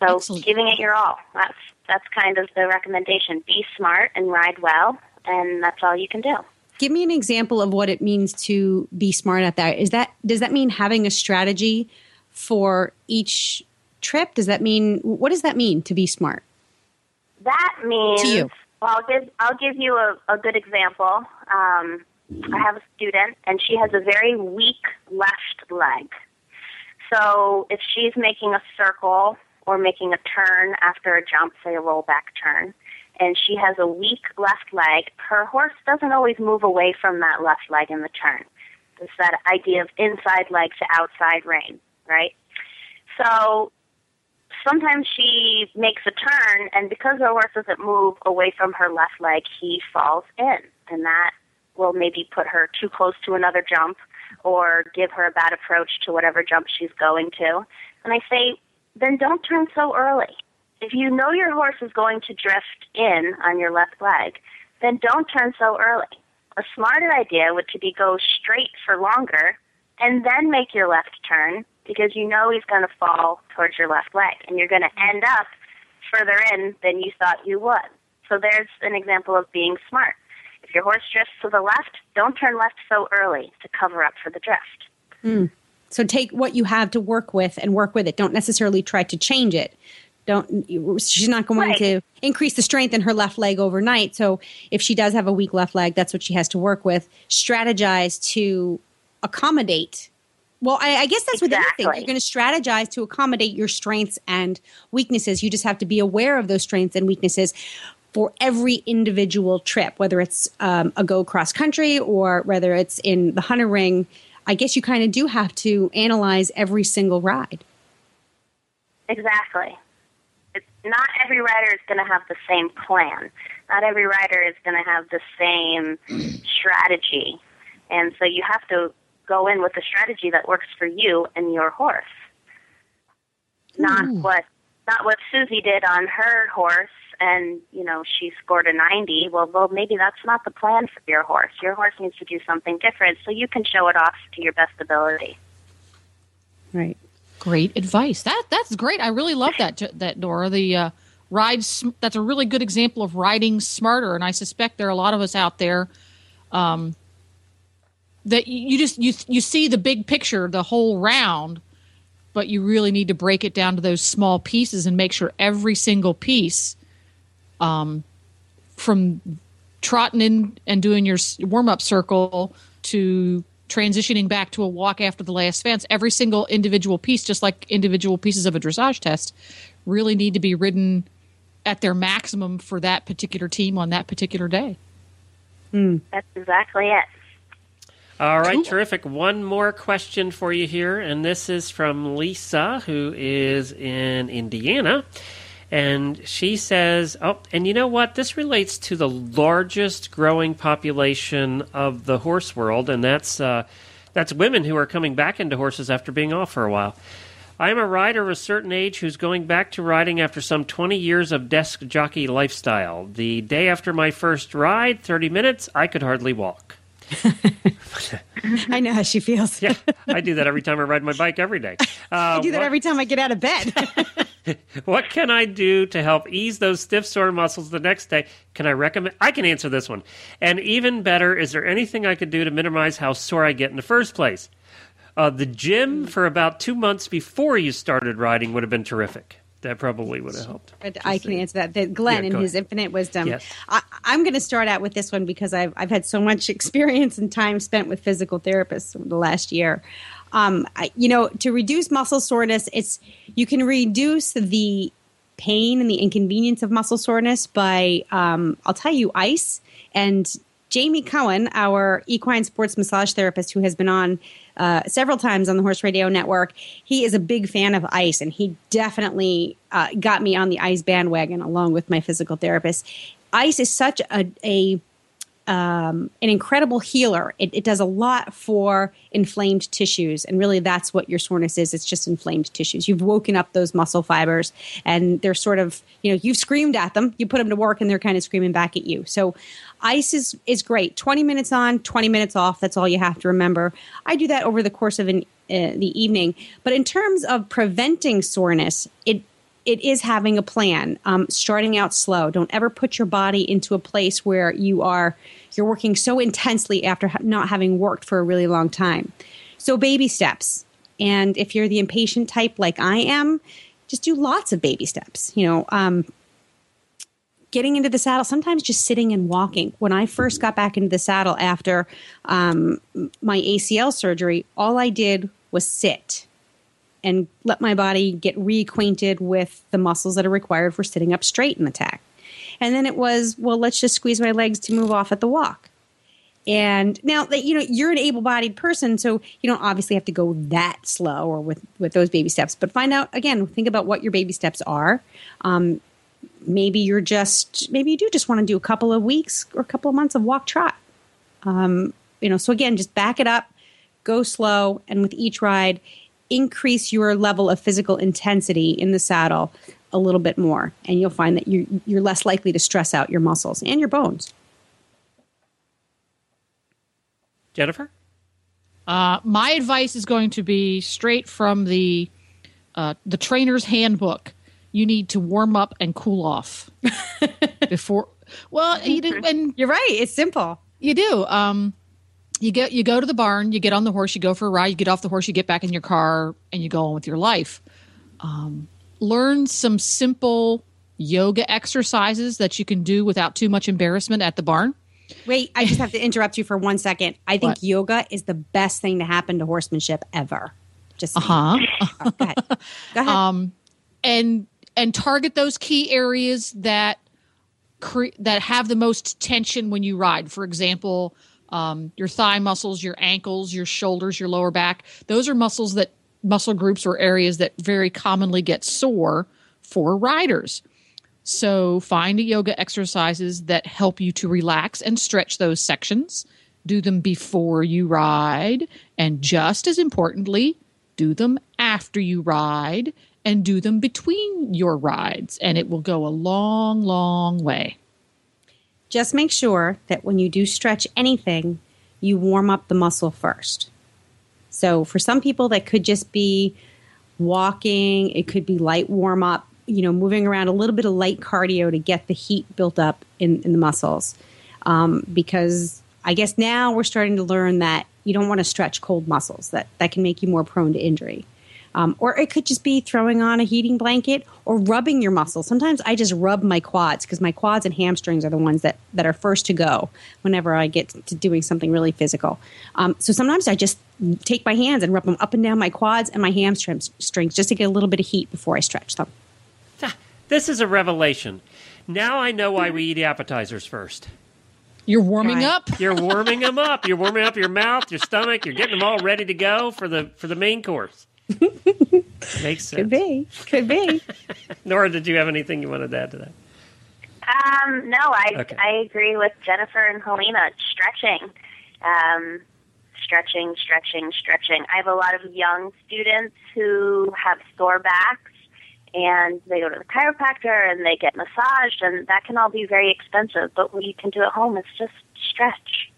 So Excellent. giving it your all. That's that's kind of the recommendation. Be smart and ride well, and that's all you can do. Give me an example of what it means to be smart at that. Is that does that mean having a strategy for each trip? Does that mean what does that mean to be smart? That means To you. Well, I'll give I'll give you a, a good example. Um, I have a student, and she has a very weak left leg. So if she's making a circle or making a turn after a jump, say a rollback turn, and she has a weak left leg, her horse doesn't always move away from that left leg in the turn. It's that idea of inside leg to outside rein, right? So sometimes she makes a turn, and because her horse doesn't move away from her left leg, he falls in, and that will maybe put her too close to another jump or give her a bad approach to whatever jump she's going to. And I say, then don't turn so early. If you know your horse is going to drift in on your left leg, then don't turn so early. A smarter idea would to be go straight for longer and then make your left turn because you know he's going to fall towards your left leg and you're going to mm-hmm. end up further in than you thought you would. So there's an example of being smart. If your horse drifts to the left, don't turn left so early to cover up for the drift. Hmm. So take what you have to work with and work with it. Don't necessarily try to change it. Don't she's not going Right. to increase the strength in her left leg overnight. So if she does have a weak left leg, that's what she has to work with. Strategize to accommodate. Well, I, I guess that's with anything. You're going to strategize to accommodate your strengths and weaknesses. You just have to be aware of those strengths and weaknesses for every individual trip, whether it's um, a go cross country or whether it's in the hunter ring. I guess you kind of do have to analyze every single ride. Exactly. It's, not every rider is going to have the same plan. Not every rider is going to have the same <clears throat> strategy. And so you have to go in with a strategy that works for you and your horse. Not what not what Susie did on her horse and, you know, she scored a 90. Well, well, maybe that's not the plan for your horse. Your horse needs to do something different so you can show it off to your best ability. Right. Great advice. That that's great. I really love that that Nora. The uh, ride sm- that's a really good example of riding smarter, and I suspect there are a lot of us out there um, that you you just you you see the big picture, the whole round, but you really need to break it down to those small pieces and make sure every single piece, um, from trotting in and doing your warm up circle to transitioning back to a walk after the last fence, every single individual piece, just like individual pieces of a dressage test, really need to be ridden at their maximum for that particular team on that particular day. That's exactly it. All right, Cool. terrific. One more question for you here, and this is from Lisa, who is in Indiana. And she says, Oh, and you know what? This relates to the largest growing population of the horse world, and that's, uh, that's women who are coming back into horses after being off for a while. I am a rider of a certain age who's going back to riding after some 20 years of desk jockey lifestyle. The day after my first ride, 30 minutes, I could hardly walk. <laughs> I know how she feels. Yeah, I do that every time I ride my bike every day. Uh, <laughs> I do that what, every time I get out of bed. <laughs> what can I do to help ease those stiff, sore muscles the next day? Can I recommend? I can answer this one. And even better, is there anything I could do to minimize how sore I get in the first place? Uh, the gym for about two months before you started riding would have been terrific. That probably would have helped. But I can answer that. that Glenn, Yeah, in his infinite wisdom, Yes. I, I'm going to start out with this one because I've I've had so much <laughs> experience and time spent with physical therapists over the last year. Um, I, you know, to reduce muscle soreness, it's you can reduce the pain and the inconvenience of muscle soreness by um, I'll tell you ice and Jamie Cohen, our equine sports massage therapist who has been on uh, several times on the Horse Radio Network, he is a big fan of ice, and he definitely uh, got me on the ice bandwagon along with my physical therapist. Ice is such a, a um, an incredible healer. It, it does a lot for inflamed tissues, and really, that's what your soreness is. It's just inflamed tissues. You've woken up those muscle fibers, and they're sort of, you know, you've screamed at them. You put them to work, and they're kind of screaming back at you. So, ice is is great. Twenty minutes on, twenty minutes off. That's all you have to remember. I do that over the course of an, uh, the evening. But in terms of preventing soreness, it it is having a plan um, starting out slow. Don't ever put your body into a place where you are you're working so intensely after ha- not having worked for a really long time. So baby steps. And if you're the impatient type like i am just do lots of baby steps you know um, getting into the saddle sometimes just sitting and walking. When i first got back into the saddle after um, my acl surgery all i did was sit and let my body get reacquainted with the muscles that are required for sitting up straight in the tack. And then it was, well, let's just squeeze my legs to move off at the walk. And now that you know you're an able-bodied person, so you don't obviously have to go that slow or with with those baby steps. But find out again. Think about what your baby steps are. Um, maybe you're just maybe you do just want to do a couple of weeks or a couple of months of walk trot. Um, you know, so again, just back it up, go slow, and with each ride, increase your level of physical intensity in the saddle a little bit more, and you'll find that you're, you're less likely to stress out your muscles and your bones. Jennifer? Uh, my advice is going to be straight from the uh, the trainer's handbook. You need to warm up and cool off <laughs> before. Well, you do, and You're right. It's simple. you do. Um, you get you go to the barn, you get on the horse, you go for a ride, you get off the horse, you get back in your car, and you go on with your life. Um, learn some simple yoga exercises that you can do without too much embarrassment at the barn. Wait, I just have to interrupt you for one second. I think What? yoga is the best thing to happen to horsemanship ever. Just Uh huh. oh, go ahead. Go <laughs> ahead. um, and and target those key areas that cre- that have the most tension when you ride. For example, um, your thigh muscles, your ankles, your shoulders, your lower back. Those are muscles that muscle groups or areas that very commonly get sore for riders. So find yoga exercises that help you to relax and stretch those sections. Do them before you ride, and just as importantly, do them after you ride and do them between your rides, and it will go a long, long way. Just make sure that when you do stretch anything, you warm up the muscle first. So for some people, that could just be walking, it could be light warm up, you know, moving around a little bit of light cardio to get the heat built up in, in the muscles. Um, because I guess now we're starting to learn that you don't want to stretch cold muscles, that, that can make you more prone to injury. Um, or it could just be throwing on a heating blanket or rubbing your muscles. Sometimes I just rub my quads because my quads and hamstrings are the ones that, that are first to go whenever I get to doing something really physical. Um, so sometimes I just take my hands and rub them up and down my quads and my hamstrings strings just to get a little bit of heat before I stretch them. This is a revelation. Now I know why we eat appetizers first. You're warming Right. up. You're warming them up. <laughs> You're warming up your mouth, your stomach. You're getting them all ready to go for the for the main course. <laughs> Makes sense. Could be. Could <laughs> be. Nora, did you have anything you wanted to add to that? Um, no, I Okay. I agree with Jennifer and Helena. Stretching, um, stretching, stretching, stretching. I have a lot of young students who have sore backs, and they go to the chiropractor and they get massaged, and that can all be very expensive. But what you can do at home is just stretch,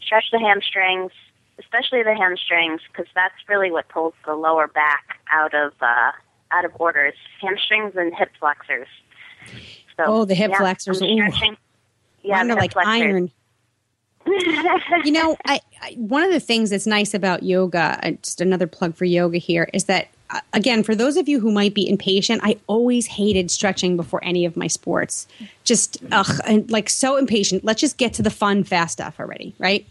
stretch the hamstrings, especially the hamstrings, because that's really what pulls the lower back out of uh, out of orders. Hamstrings and hip flexors. So, Oh, the hip yeah, flexors. I'm Ooh. stretching. Yeah, Mine are like flexors. iron. <laughs> you know, I, I one of the things that's nice about yoga, uh, just another plug for yoga here, is that uh, again, for those of you who might be impatient, I always hated stretching before any of my sports. Just ugh, and like so impatient. Let's just get to the fun, fast stuff already, right?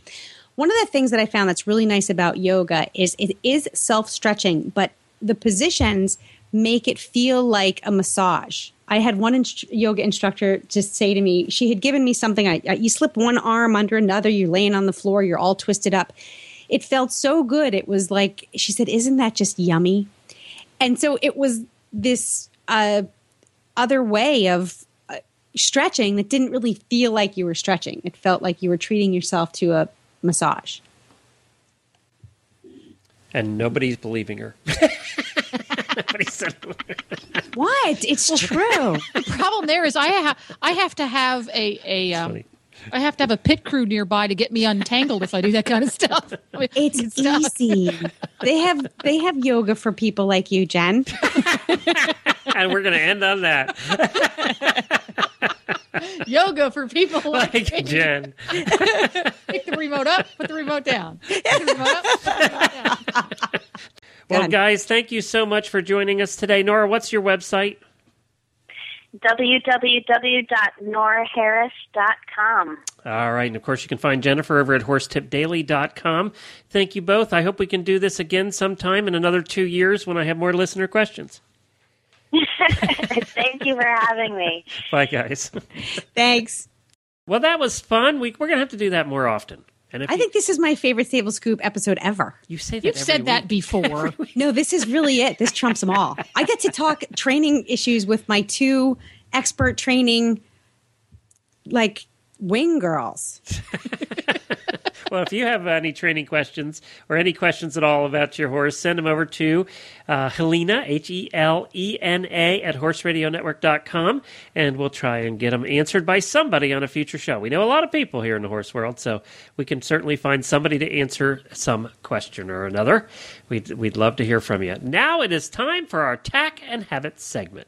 One of the things that I found that's really nice about yoga is it is self stretching, but the positions make it feel like a massage. I had one inst- yoga instructor just say to me, she had given me something. I, I, you slip one arm under another, you're laying on the floor, you're all twisted up. It felt so good. It was like she said, "Isn't that just yummy?" And so it was this uh, other way of uh, stretching that didn't really feel like you were stretching. It felt like you were treating yourself to a massage. And nobody's believing her. What? It's true. The problem there is I have I have to have a a um. I have to have a pit crew nearby to get me untangled if I do that kind of stuff. I mean, It's stuff. easy. <laughs> They have they have yoga for people like you, Jenn. <laughs> and we're going to end on that. Yoga for people <laughs> like, Like. Jenn. <laughs> Pick the remote up, put the remote down. The remote up, the remote down. Well, guys, thank you so much for joining us today. Nora, what's your website? www.noraharris.com. All right. And of course, you can find Jennifer over at horsetipdaily.com. Thank you both. I hope we can do this again sometime in another two years when I have more listener questions. <laughs> Thank you for having me. Bye, guys. Thanks. well, that was fun. We, we're going to have to do that more often. And if I you, think this is my favorite Stable Scoop episode ever. you say that You've every said that before. <laughs> No, this is really it. This trumps them all. I get to talk training issues with my two expert training, like wing girls. <laughs> Well, if you have any training questions or any questions at all about your horse, send them over to uh, Helena, H E L E N A, at horseradionetwork.com, and we'll try and get them answered by somebody on a future show. We know a lot of people here in the horse world, so we can certainly find somebody to answer some question or another. We'd, we'd love to hear from you. Now it is time for our Tack and Habit segment.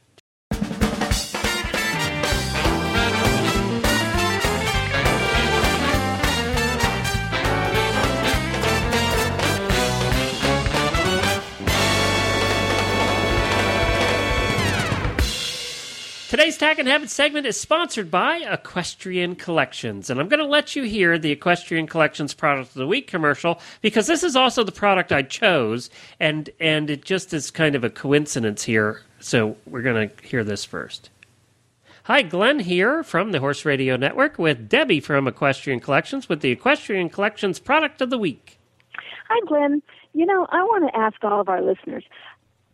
Today's Tack and Habit segment is sponsored by Equestrian Collections. And I'm going to let you hear the Equestrian Collections Product of the Week commercial because this is also the product I chose. And, and it just is kind of a coincidence here. So we're going to hear this first. Hi, Glenn here from the Horse Radio Network with Debbie from Equestrian Collections with the Equestrian Collections Product of the Week. Hi, Glenn. You know, I want to ask all of our listeners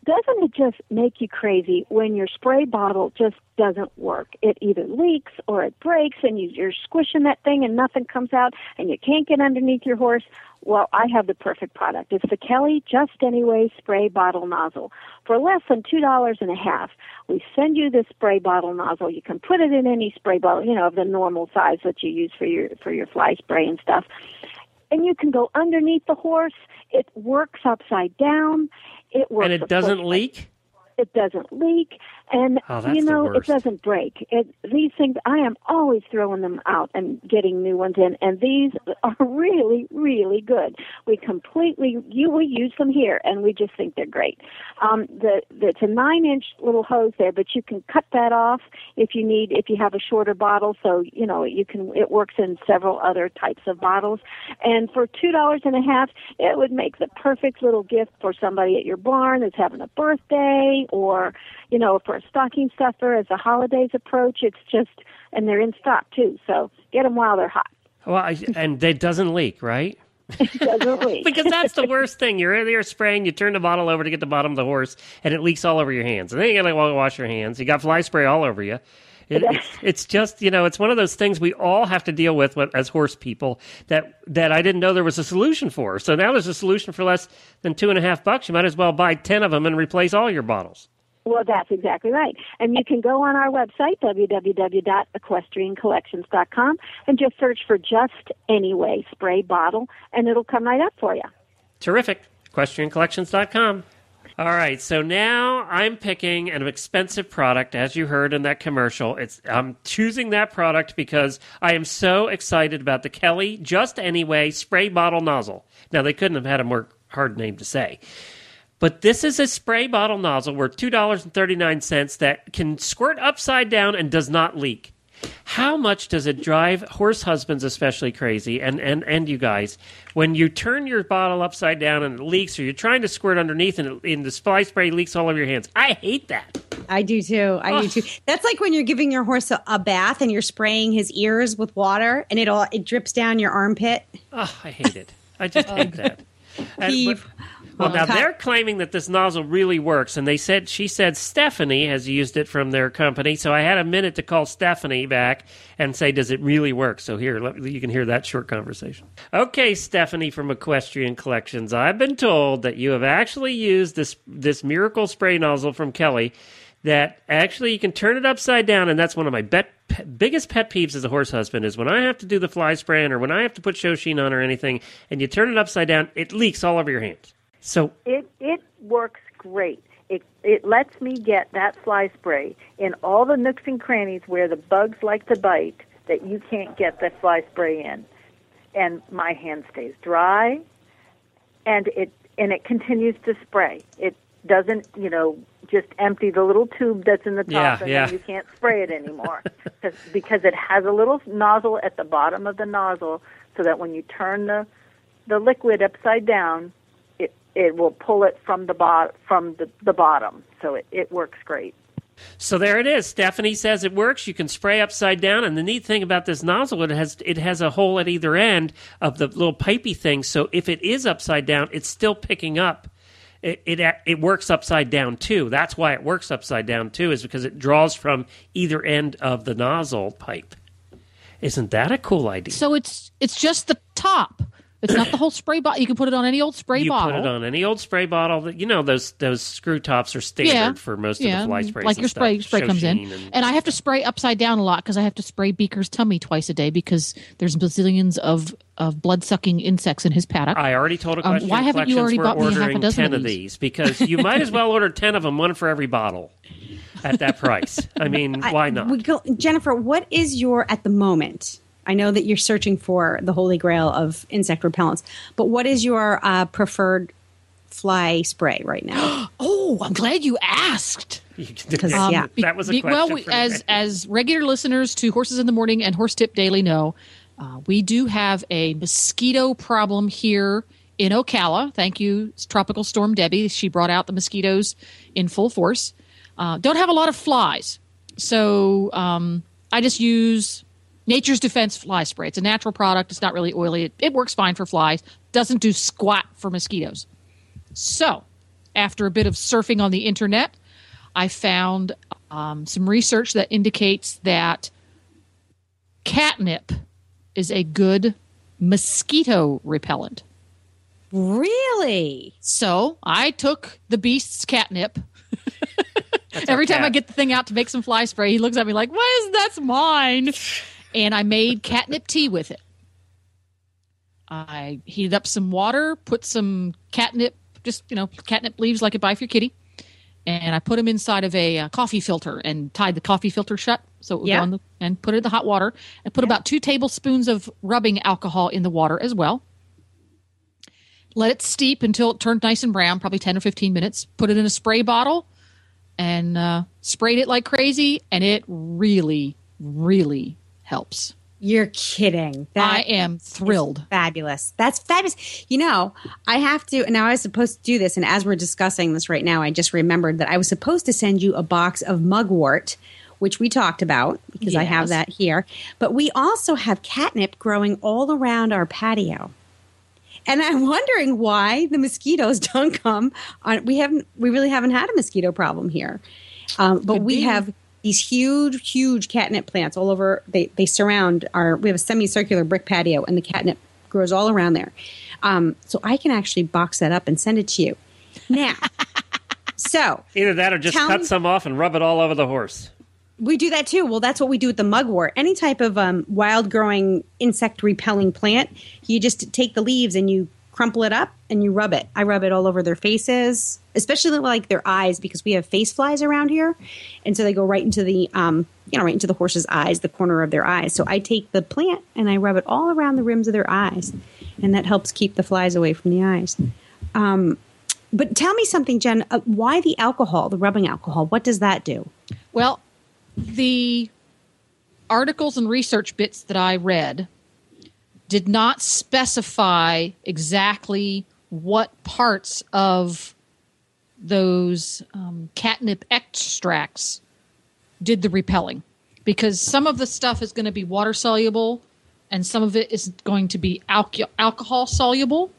doesn't it just make you crazy when your spray bottle just doesn't work? It either leaks or it breaks and you, you're squishing that thing and nothing comes out and you can't get underneath your horse. Well, I have the perfect product. It's the Kelly Just Anyway spray bottle nozzle. For less than two dollars and a half, we send you this spray bottle nozzle. You can put it in any spray bottle, you know, of the normal size that you use for your for your fly spray and stuff and you can go underneath the horse. It works upside down. It works. And it doesn't leak? It doesn't leak, and Oh, you know it doesn't break. It, these things, I am always throwing them out and getting new ones in, and these are <laughs> really, really good. We completely, you we use them here, and we just think they're great. Um, the, the it's a nine-inch little hose there, but you can cut that off if you need, if you have a shorter bottle. So you know you can. It works in several other types of bottles, and for two dollars and a half, it would make the perfect little gift for somebody at your barn that's having a birthday, or you know, for a stocking stuffer as the holidays approach. It's just, and they're in stock too. So get them while they're hot. Well, I, and it doesn't leak, right? Doesn't leak. because that's the worst thing. You're there spraying, you turn the bottle over to get the bottom of the horse, and it leaks all over your hands. And then you gotta wash your hands. You got fly spray all over you. It, it's, it's just you know it's one of those things we all have to deal with as horse people that that I didn't know there was a solution for. So now there's a solution for less than two and a half bucks. You might as well buy ten of them and replace all your bottles. Well, that's exactly right. And you can go on our website, www.equestriancollections.com, and just search for Just Anyway spray bottle, and it'll come right up for you. Terrific. EquestrianCollections.com. All right, so now I'm picking an expensive product, as you heard in that commercial. It's I'm choosing that product because I am so excited about the Kelly Just Anyway spray bottle nozzle. Now they couldn't have had a more hard name to say. But this is a spray bottle nozzle worth $2.39 that can squirt upside down and does not leak. How much does it drive horse husbands especially crazy and, and, and you guys when you turn your bottle upside down and it leaks or you're trying to squirt underneath and, it, and the fly spray leaks all over your hands? I hate that. I do too. I do too. That's like when you're giving your horse a, a bath and you're spraying his ears with water and it all it drips down your armpit. Oh, I hate it. I just <laughs> hate that. And- Peeve. Well, now they're claiming that this nozzle really works, and they said she said Stephanie has used it from their company. So I had a minute to call Stephanie back and say, "Does it really work?" So here, let, you can hear that short conversation. Okay, Stephanie from Equestrian Collections, I've been told that you have actually used this this miracle spray nozzle from Kelly. That actually you can turn it upside down, and that's one of my bet, biggest pet peeves as a horse husband is when I have to do the fly spraying or when I have to put Show Sheen on or anything, and you turn it upside down, it leaks all over your hands. So It it works great. It it lets me get that fly spray in all the nooks and crannies where the bugs like to bite that you can't get the fly spray in, and my hand stays dry, and it and it continues to spray. It doesn't you know just empty the little tube that's in the top Yeah, and yeah. then you can't spray it anymore <laughs> 'Cause- because it has a little nozzle at the bottom of the nozzle so that when you turn the the liquid upside down it it will pull it from the bot from the, the bottom so it, it works great So there it is. Stephanie says it works. You can spray upside down, and the neat thing about this nozzle, it has it has a hole at either end of the little pipey thing. So if it is upside down, it's still picking up. It, it it works upside down too. That's why it works upside down too, is because it draws from either end of the nozzle pipe. Isn't that a cool idea? So it's it's just the top. It's not the whole spray bottle. You can put it on any old spray bottle. you bottle. put it on any old spray bottle. That you know those those screw tops are standard yeah. for most yeah. of the fly sprays. Like and your spray stuff. spray comes in, Show Sheen and, I have to spray upside down a lot because I have to spray Beaker's tummy twice a day because there's bazillions of of blood sucking insects in his paddock. I already told a Um, question. why haven't you already we're bought me half a ordering dozen ten of of these? these because you might as well order ten of them, one for every bottle, at that price. I mean, why not? we go, Jennifer, what is your at the moment? I know that you're searching for the holy grail of insect repellents, but what is your uh, preferred fly spray right now? <gasps> oh, I'm glad you asked. <laughs> Because Um, yeah, that was a question well, we, as me. as regular listeners to Horses in the Morning and Horse Tip Daily know, uh, we do have a mosquito problem here in Ocala. Thank you, Tropical Storm Debby. She brought out the mosquitoes in full force. Uh, don't have a lot of flies, so um, I just use Nature's Defense fly spray. It's a natural product. It's not really oily. It, it works fine for flies. Doesn't do squat for mosquitoes. So, after a bit of surfing on the internet, I found um, some research that indicates that catnip is a good mosquito repellent. really? So I took the beast's catnip. <laughs> Every time I get the thing out to make some fly spray, he looks at me like, "Why is that's mine?" And I made catnip tea with it. I heated up some water, put some catnip, just you know, catnip leaves like you buy for your kitty, and I put them inside of a uh, coffee filter and tied the coffee filter shut so it would Yeah. go in the, and put it in the hot water and put about two tablespoons of rubbing alcohol in the water as well. Let it steep until it turned nice and brown, probably 10 or 15 minutes. Put it in a spray bottle and uh, sprayed it like crazy, and it really, really helps. You're kidding. I am thrilled. fabulous. That's fabulous. You know, I have to. Now I was supposed to do this, and as we're discussing this right now, I just remembered that I was supposed to send you a box of mugwort, which we talked about because I have that here. But we also have catnip growing all around our patio. And I'm wondering why the mosquitoes <laughs> don't come on. We haven't, we really haven't had a mosquito problem here. Um, but Could we be. have these huge, huge catnip plants all over. They, they surround our, we have a semicircular brick patio and the catnip grows all around there. Um, so I can actually box that up and send it to you. Now, <laughs> so Either that or just cut me- some off and rub it all over the horse. we do that too. Well, that's what we do with the mugwort. Any type of um, wild growing insect repelling plant, you just take the leaves and you crumple it up and you rub it. I rub it all over their faces, especially like their eyes because we have face flies around here, and so they go right into the um, you know right into the horse's eyes, the corner of their eyes. So I take the plant and I rub it all around the rims of their eyes, and that helps keep the flies away from the eyes. Um, but tell me something, Jenn. Uh, why the alcohol, the rubbing alcohol? What does that do? Well, the articles and research bits that I read did not specify exactly what parts of those um, catnip extracts did the repelling because some of the stuff is going to be water soluble and some of it is going to be alco- alcohol soluble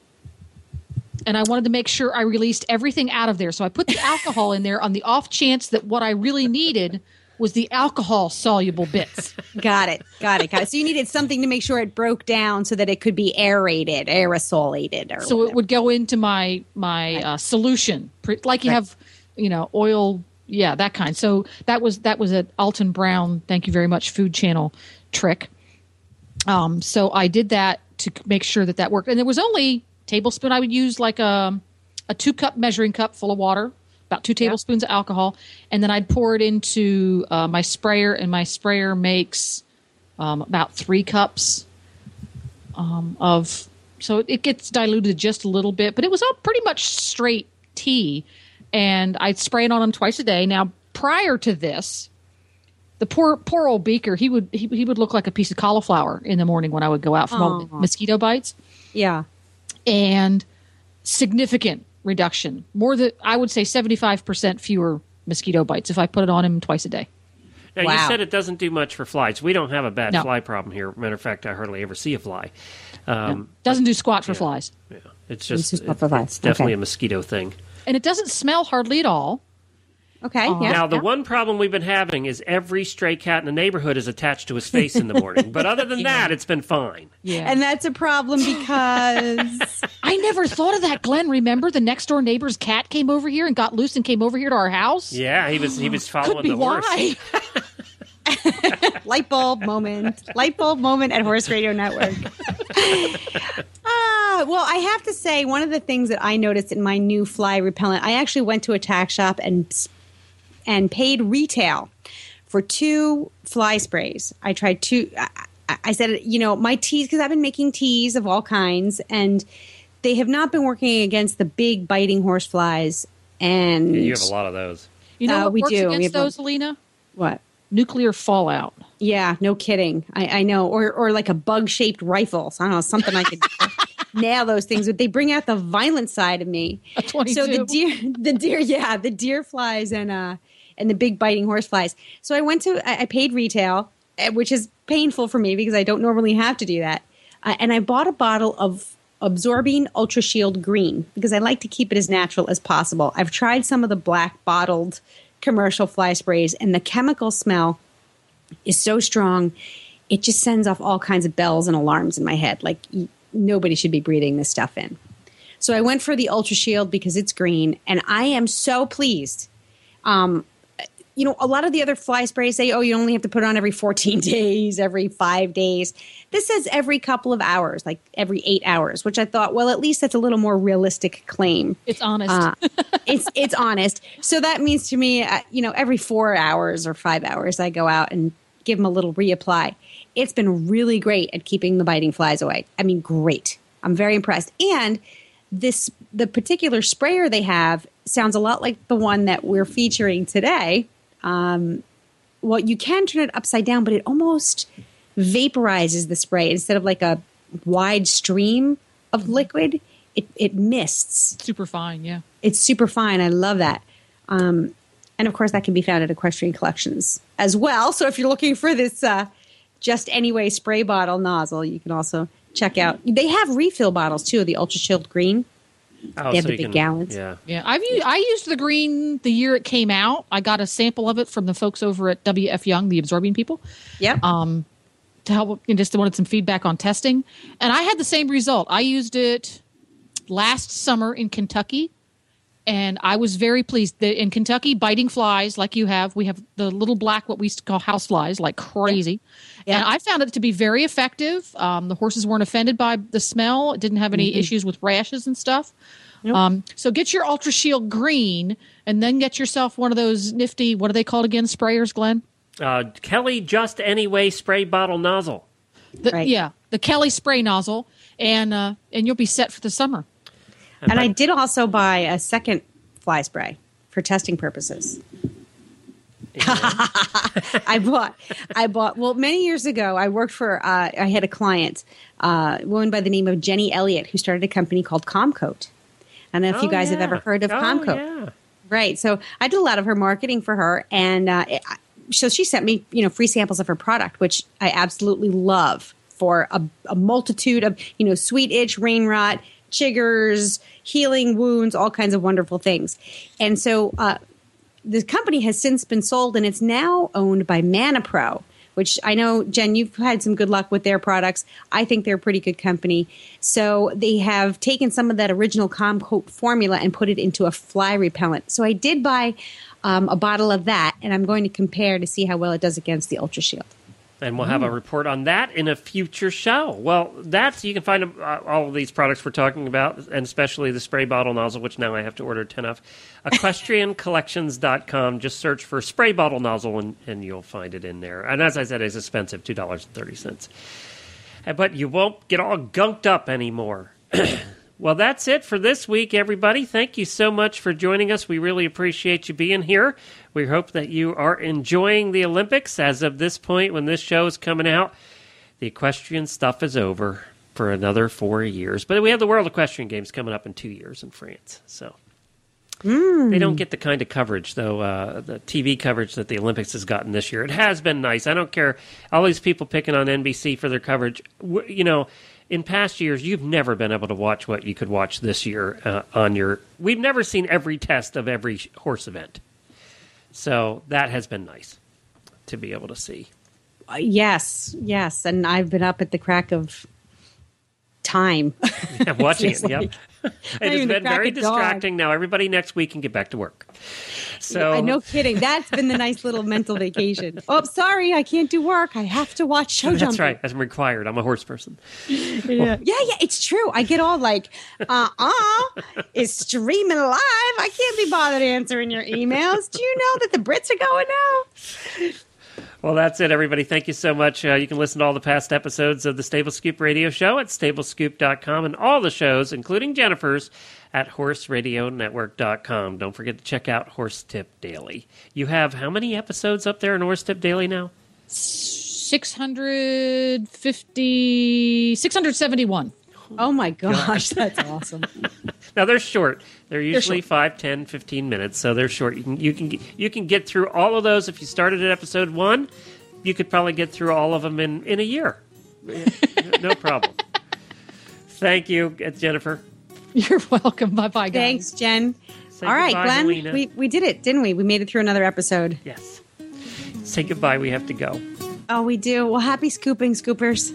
and I wanted to make sure I released everything out of there. So I put the alcohol in there on the off chance that what I really needed was the alcohol soluble bits. <laughs> Got it. Got it. Got it. So you needed something to make sure it broke down so that it could be aerated, aerosolated, or so whatever. it would go into my my uh, solution, like you Right. have, you know, oil, yeah, that kind. So that was that was a Alton Brown, thank you very much, Food Channel trick. Um, so I did that to make sure that that worked, and there was only tablespoon. I would use like a a two cup measuring cup full of water, about two tablespoons of alcohol, and then I'd pour it into uh, my sprayer, and my sprayer makes um, about three cups um, of. So it gets diluted just a little bit, but it was all pretty much straight tea, and I'd spray it on him twice a day. Now, prior to this, the poor poor old beaker, he would he, he would look like a piece of cauliflower in the morning when I would go out from all the mosquito bites yeah. and significant reduction. More than I would say seventy five percent fewer mosquito bites if I put it on him twice a day. Now, you said it doesn't do much for flies. We don't have a bad No. fly problem here. Matter of fact, I hardly ever see a fly. Um, Doesn't do squat for flies, yeah, it's just just it- it's definitely Okay. a mosquito thing. and it doesn't smell hardly at all. Okay. yeah. now, the yeah. one problem we've been having is every stray cat in the neighborhood is attached to his face in the morning. But other than <laughs> that, it's been fine. Yeah, and that's a problem because <laughs> I never thought of that, Glenn. Remember the next door neighbor's cat came over here and got loose and came over here to our house? Yeah, he was he was <gasps> Could following be the horse. why. <laughs> light bulb moment, light bulb moment at Horse Radio Network. Ah, well, I have to say, one of the things that I noticed in my new fly repellent, I actually went to a tack shop and and paid retail for two fly sprays. I tried two. I, I- I said, you know, my teas because I've been making teas of all kinds, and they have not been working against the big biting horse flies. And You have a lot of those. You know Uh, what we works do. We against have a- those, Alina? what? Nuclear fallout. Yeah, no kidding. I, I know, or or like a bug shaped rifle. So I don't know something I could <laughs> nail those things. But they bring out the violent side of me. A 22. So the deer, <laughs> the deer, yeah, the deer flies and uh and the big biting horseflies. So I went to I, paid retail, eh, which is painful for me because I don't normally have to do that. Uh, and I bought a bottle of Absorbine ultra shield green because I like to keep it as natural as possible. I've tried some of the black bottled commercial fly sprays and the chemical smell is so strong it just sends off all kinds of bells and alarms in my head like nobody should be breathing this stuff in so i went for the ultra shield because it's green and i am so pleased um, you know a lot of the other fly sprays say oh you only have to put it on every 14 <laughs> days every five days this says every couple of hours like every eight hours which i thought well at least that's a little more realistic claim It's honest. uh, <laughs> it's it's honest. So that means to me, uh, you know, every four hours or five hours, I go out and give them a little reapply. It's been really great at keeping the biting flies away. I mean, great. I'm very impressed. And this the particular sprayer they have sounds a lot like the one that we're featuring today. Um, well, you can turn it upside down, but it almost vaporizes the spray instead of like a wide stream of liquid. It it mists Super fine, yeah. it's super fine. I love that. Um, and of course, that can be found at Equestrian Collections as well. So if you're looking for this uh, just anyway spray bottle nozzle, you can also check out. They have refill bottles too, the Ultra Shield Green. Oh, They have so the big can- gallons. Yeah. Yeah, I've used, I used the green the year it came out. I got a sample of it from the folks over at WF Young, the Absorbine people, Yep. um, to help. And just wanted some feedback on testing, and I had the same result. I used it last summer in Kentucky, and I was very pleased. That in Kentucky, biting flies like you have, we have the little black what we used to call house flies, like crazy. Yeah. And I found it to be very effective. Um, the horses weren't offended by the smell. It didn't have any issues with rashes and stuff. Um, so get your Ultra Shield green, and then get yourself one of those nifty. What are they called again? Sprayers, Glenn. Uh, Kelly Just Anyway spray bottle nozzle. The, Right. Yeah, the Kelly spray nozzle, and uh, and you'll be set for the summer. And I did also buy a second fly spray for testing purposes. <laughs> I bought, I bought. Well, many years ago, I worked for. Uh, I had a client, uh, a woman by the name of Jenny Elliott, who started a company called Comcoat. I don't know if you Oh, guys have ever heard of Oh, Comcoat. yeah. Right. So I did a lot of her marketing for her, and uh, it- so she sent me, you know, free samples of her product, which I absolutely love for a, a multitude of, you know, sweet itch, rain rot, chiggers, healing wounds, all kinds of wonderful things. And so uh, the company has since been sold, and it's now owned by Manna Pro. Which I know, Jenn, you've had some good luck with their products. I think they're a pretty good company. So they have taken some of that original Calm Coat formula and put it into a fly repellent. So I did buy um, a bottle of that, and I'm going to compare to see how well it does against the Ultra Shield. And we'll have a report on that in a future show. Well, that's you can find uh, all of these products we're talking about, and especially the spray bottle nozzle, which now I have to order 10 of. EquestrianCollections.com. Just search for spray bottle nozzle, and, and you'll find it in there. And as I said, it's expensive $2.30. Uh, But you won't get all gunked up anymore. <clears throat> Well, that's it for this week, everybody. Thank you so much for joining us. We really appreciate you being here. We hope that you are enjoying the Olympics. As of this point, when this show is coming out, the equestrian stuff is over for another four years. But we have the World Equestrian Games coming up in two years in France. So they don't get the kind of coverage, though, uh, the TV coverage that the Olympics has gotten this year. It has been nice. I don't care. All these people picking on NBC for their coverage. You know, in past years, you've never been able to watch what you could watch this year uh, on your. We've never seen every test of every horse event. So that has been nice to be able to see. Yes, yes. And I've been up at the crack of time. <laughs> I'm watching it. Feels Yep. like- <laughs> it has been very of dawn. distracting. Now everybody next week can get back to work. So I no kidding. That's been the nice little mental vacation. <laughs> Oh, sorry, I can't do work. I have to watch show That's jumping. right. I'm required. I'm a horse person. Yeah. yeah, yeah, it's true. I get all like, uh uh it's streaming live. I can't be bothered answering your emails. Do you know that the Brits are going now? Well, that's it, everybody. Thank you so much. Uh, you can listen to all the past episodes of the Stable Scoop Radio Show at stablescoop.com and all the shows, including Jennifer's, at horseradionetwork.com. Don't forget to check out Horse Tip Daily. You have how many episodes up there in Horse Tip Daily now? 650, 671. Oh my <laughs> gosh, that's awesome. <laughs> Now they're short. They're usually short. 5, 10, 15 minutes, so they're short. You can you can you can get through all of those if you started at episode 1. You could probably get through all of them in in a year. <laughs> no problem. Thank you, uh, Jennifer. You're welcome. Bye bye, guys. Thanks, Jenn. Say all right, Glenn, Helena. we, we did it, didn't we? We made it through another episode. Yes. Say goodbye. We have to go. Oh, we do. Well, happy scooping, scoopers.